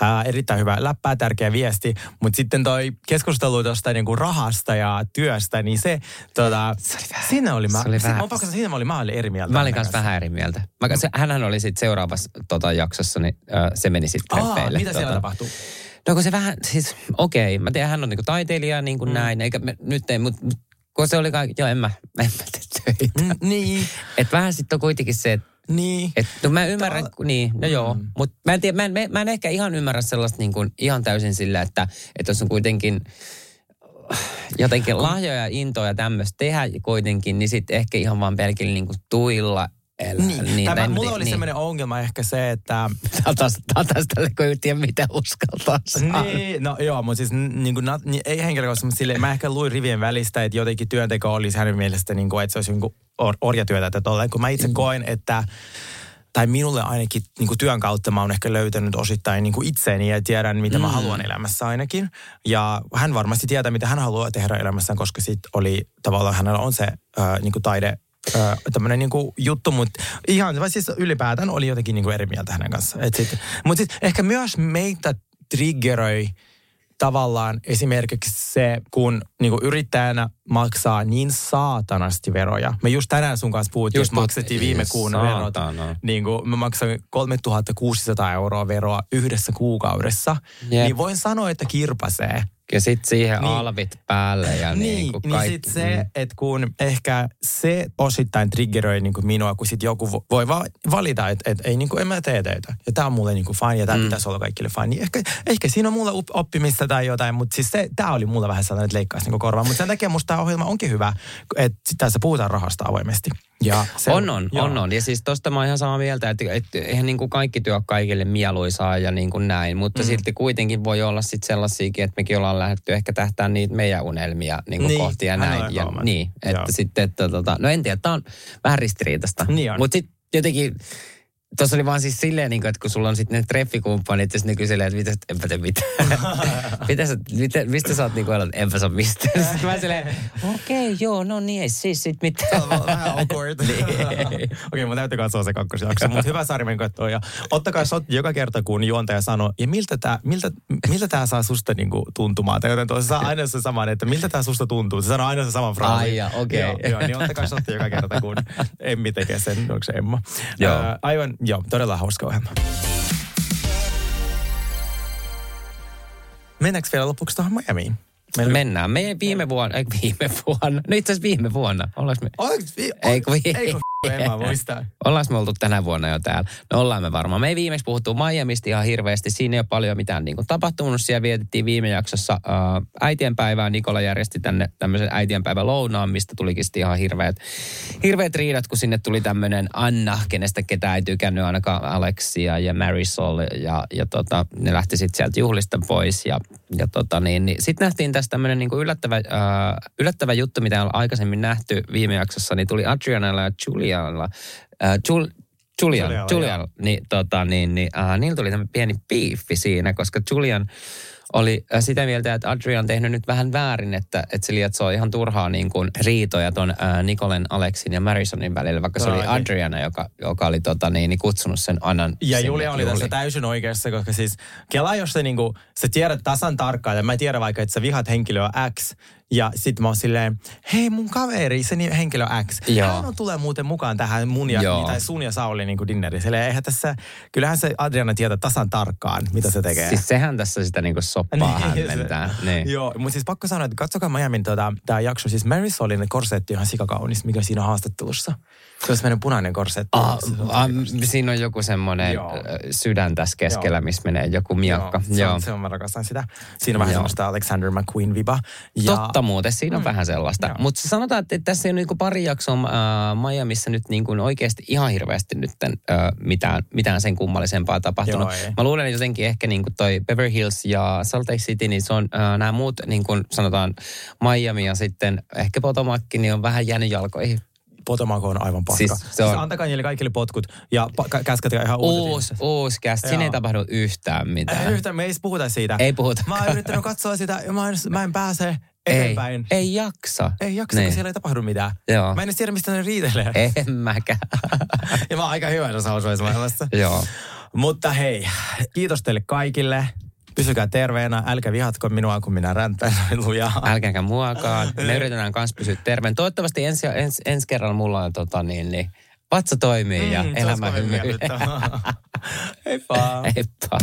Ää, erittäin hyvä läppää, tärkeä viesti. Mutta sitten toi keskustelu tuosta niinku rahasta ja työstä, niin se, tota, Se oli vähän- siinä oli mä, se oli vähän- mä, pakko, siinä mä olin, mä olin eri mieltä. Mä olin kanssa vähän eri mieltä. Mä, se, hänhän oli sitten seuraavassa tota, jaksossa, niin äh, se meni sitten treffeille. mitä siellä tota. No kun se vähän, siis okei, mä tiedän, hän on niinku taiteilija niin kuin mm. näin, eikä me, nyt ei, mutta kun se oli kaikki, joo en mä, <laughs> en mä tee töitä. Mm, niin, Et vähän sitten on kuitenkin se, että niin. et, no mä ymmärrän, Tää- niin, no joo, Mm. mutta mä en tiedä, mä en, mä en ehkä ihan ymmärrä sellaista niin kuin, ihan täysin sillä, että, että jos on kuitenkin jotenkin lahjoja ja intoja tämmöistä tehdä kuitenkin, niin sitten ehkä ihan vaan pelkillä niin kuin tuilla elää. Niin, tai tai en mä mulla tiedä, oli niin. sellainen ongelma ehkä se, että Tää on taas, on taas tälle, kun ei tiedä, mitä uskaltaa sanoa. Niin, no joo, mutta siis niin kuin, niin, ei henkilökohtaisesti, mutta silleen, mä ehkä luin rivien välistä, että jotenkin työnteko olisi hänen mielestä, niin kuin, että se olisi niin kuin or, orjatyötä, että tolleen, kun mä itse koen, että tai minulle ainakin niin kuin työn kautta mä oon ehkä löytänyt osittain niin kuin itseäni ja tiedän, mitä mä Mm. haluan elämässä ainakin. Ja hän varmasti tietää, mitä hän haluaa tehdä elämässään, koska sit oli tavallaan hänellä on se äh, niin kuin taide Tämmöinen niinku juttu, mutta ihan, vai siis ylipäätään oli jotenkin niinku eri mieltä hänen kanssaan. Mutta sitten ehkä myös meitä triggeröi tavallaan esimerkiksi se, kun niinku yrittäjänä maksaa niin saatanasti veroja. Me just tänään sun kanssa puhuttiin, Just maksettiin viime kuun verot. Niin kuin mä maksoin 3600 euroa veroa yhdessä kuukaudessa. Jep. Niin voin sanoa, että kirpasee. Ja sitten siihen Niin. alvit päälle ja niin, Niin, kuin niin kaikki. sit se, että kun ehkä se osittain triggeröi niin kuin minua, kun sit joku vo- voi va- valita, että et, ei niin kuin, en mä tee töitä. Ja tämä on mulle niin kuin fine ja tämä Mm. mm. pitäisi olla kaikille fine. Niin ehkä, ehkä siinä on mulle op- oppimista tai jotain, mutta siis se, tämä oli mulle vähän sellainen, että leikkaisi niin korvaan. Mutta sen takia musta tämä ohjelma onkin hyvä, että tässä puhutaan rahasta avoimesti. Ja se, On, on, joo. on, on. Ja siis tosta mä oon ihan samaa mieltä, että, että eihän niin kuin kaikki työ kaikille mieluisaa ja niin kuin näin. Mutta mm. silti kuitenkin voi olla sitten sellaisiakin, että mekin ollaan lähdetty ehkä tähtää niitä meidän unelmia niin kuin Niin, kohti ja näin. Ja, niin, että Joo. sitten, että tota, no en tiedä, tämä on vähän ristiriitasta. Niin. Mutta sitten jotenkin Tuossa oli vaan siis silleen, niin kuin, että kun sulla on sitten ne treffikumppanit, ja ne kyselee, että mitä, enpä tee mitään. mitä sä, mitä, mistä sä oot niin kuin, enpä saa mistään. Sitten mä silleen, okei, okay, joo, no niin, ei siis sit mitään. Vähän awkward. <laughs> Niin. Okei, okay, mun täytyy katsoa se kakkosjakso, mutta hyvä sarja mennä katsoa. Ja ottakaa shot joka kerta, kun juontaja sanoo, ja miltä tämä miltä, miltä tää saa susta niinku tuntumaan? Tai joten se saa aina se saman, että miltä tämä susta tuntuu. Se sanoo aina se saman fraasin. Ai ja, okei. Joo, joo, niin ottakaa shot joka kerta, kun <laughs> Emmi tekee sen. Onko se Emma? Joo. Ää, aivan, joo, todella hauska ohjelma. Mennäänkö vielä lopuksi tuohon Miamiin? Meillä Mennään. Me viime vuonna, ei viime vuonna, no itse asiassa viime vuonna. Ollaan me, Oliko, vi- Ei, kun vi- ei, kun en mä muista. ollaan me oltu tänä vuonna jo täällä? No ollaan me varmaan. Me ei viimeksi puhuttu Miamista ihan hirveästi. Siinä ei ole paljon mitään niin kuin tapahtunut. Siellä vietettiin viime jaksossa äh, äitienpäivää. Nikola järjesti tänne tämmöisen äitienpäivä lounaan, mistä tulikin sitten ihan hirveät, hirveät riidat, kun sinne tuli tämmöinen Anna, kenestä ketään ei tykännyt ainakaan Alexia ja Marisol. Ja, ja tota, ne lähti sitten sieltä juhlista pois. Ja, ja tota niin, niin sitten nähtiin tästä tämmöinen niin yllättävä, äh, yllättävä juttu, mitä on aikaisemmin nähty viime jaksossa, niin tuli Adrianalla ja Julianalla. Äh, Jul, Julian, Julialla, Julian, niin, tota, niin, niin äh, niillä tuli tämmöinen pieni piiffi siinä, koska Julian oli äh, sitä mieltä, että Adrian on tehnyt nyt vähän väärin, että, että se lietsoo ihan turhaa niin kuin riitoja ton äh, Nikolen, Alexin ja Marisonin välillä, vaikka se No, oli okei. Adriana, joka, joka oli tota, niin, niin kutsunut sen Annan Ja sinne Julia oli tässä juhliin. täysin oikeassa, koska siis Kela, jos se niinku, sä tiedät tasan tarkkaan, ja mä tiedän vaikka, että sä vihat henkilöä X, ja sit mä oon silleen, hei mun kaveri, se henkilö X, Joo. hän on tulee muuten mukaan tähän mun ja, Joo. tai sun ja Sauli niinku dinneriin. Silleen, eihän tässä, kyllähän se Adriana tietää tasan tarkkaan, mitä se tekee. Siis sehän tässä sitä niin kuin soppaa Niin, hämmentää. se- Niin. Joo, mutta siis pakko sanoa, että katsokaa Miamin tota, tämä jakso. Siis Marisolin korsetti on ihan sikakaunis, mikä siinä haastattelussa. Se on semmoinen punainen korsetti. Ah, Se on ah, siinä on joku semmoinen Joo. sydän tässä keskellä, Joo. missä menee joku miakka. Joo, se, Joo. on, se on, mä rakastan sitä. Siinä on vähän Joo. semmoista Alexander McQueen-viba. Ja, Totta muuten, siinä on mm. vähän sellaista. Mutta sanotaan, että tässä ei ole niinku pari jaksoa äh, Miamiissa nyt niinku oikeasti ihan hirveästi nyt äh, mitään, mitään sen kummallisempaa tapahtunut. Joo, ei. Mä luulen että jotenkin ehkä niinku toi Beverly Hills ja Salt Lake City, niin se on äh, nämä muut, niin kuin sanotaan Miami ja sitten ehkä Potomac, niin on vähän jäänyt jalkoihin. Potomac on aivan paska. Siis Siis, se siis on- antakaa niille kaikille potkut ja pa- käsketään ihan uudet Uusi, ihmiset. uusi kästä. Siinä ei tapahdu yhtään mitään. Ei yhtään, me ei puhuta siitä. Ei puhuta. Mä oon yrittänyt katsoa sitä ja mä en, mä en pääse ei, eteenpäin. ei jaksa. Ei jaksa, Niin. kun siellä ei tapahdu mitään. Joo. Mä en edes tiedä, mistä ne riitelee. En mäkään. <laughs> Ja mä oon aika hyvä tässä housewives Joo. Mutta hei, kiitos teille kaikille. Pysykää terveenä, älkää vihatko minua, kun minä räntään noin <laughs> lujaa. Älkääkä muakaan. <laughs> Me yritetään kanssa pysyä terveen. Toivottavasti ensi, ensi, ensi kerralla mulla on tota niin, niin vatsa toimii ja Mm, se elämä hymyilee. Heippa. Heippa.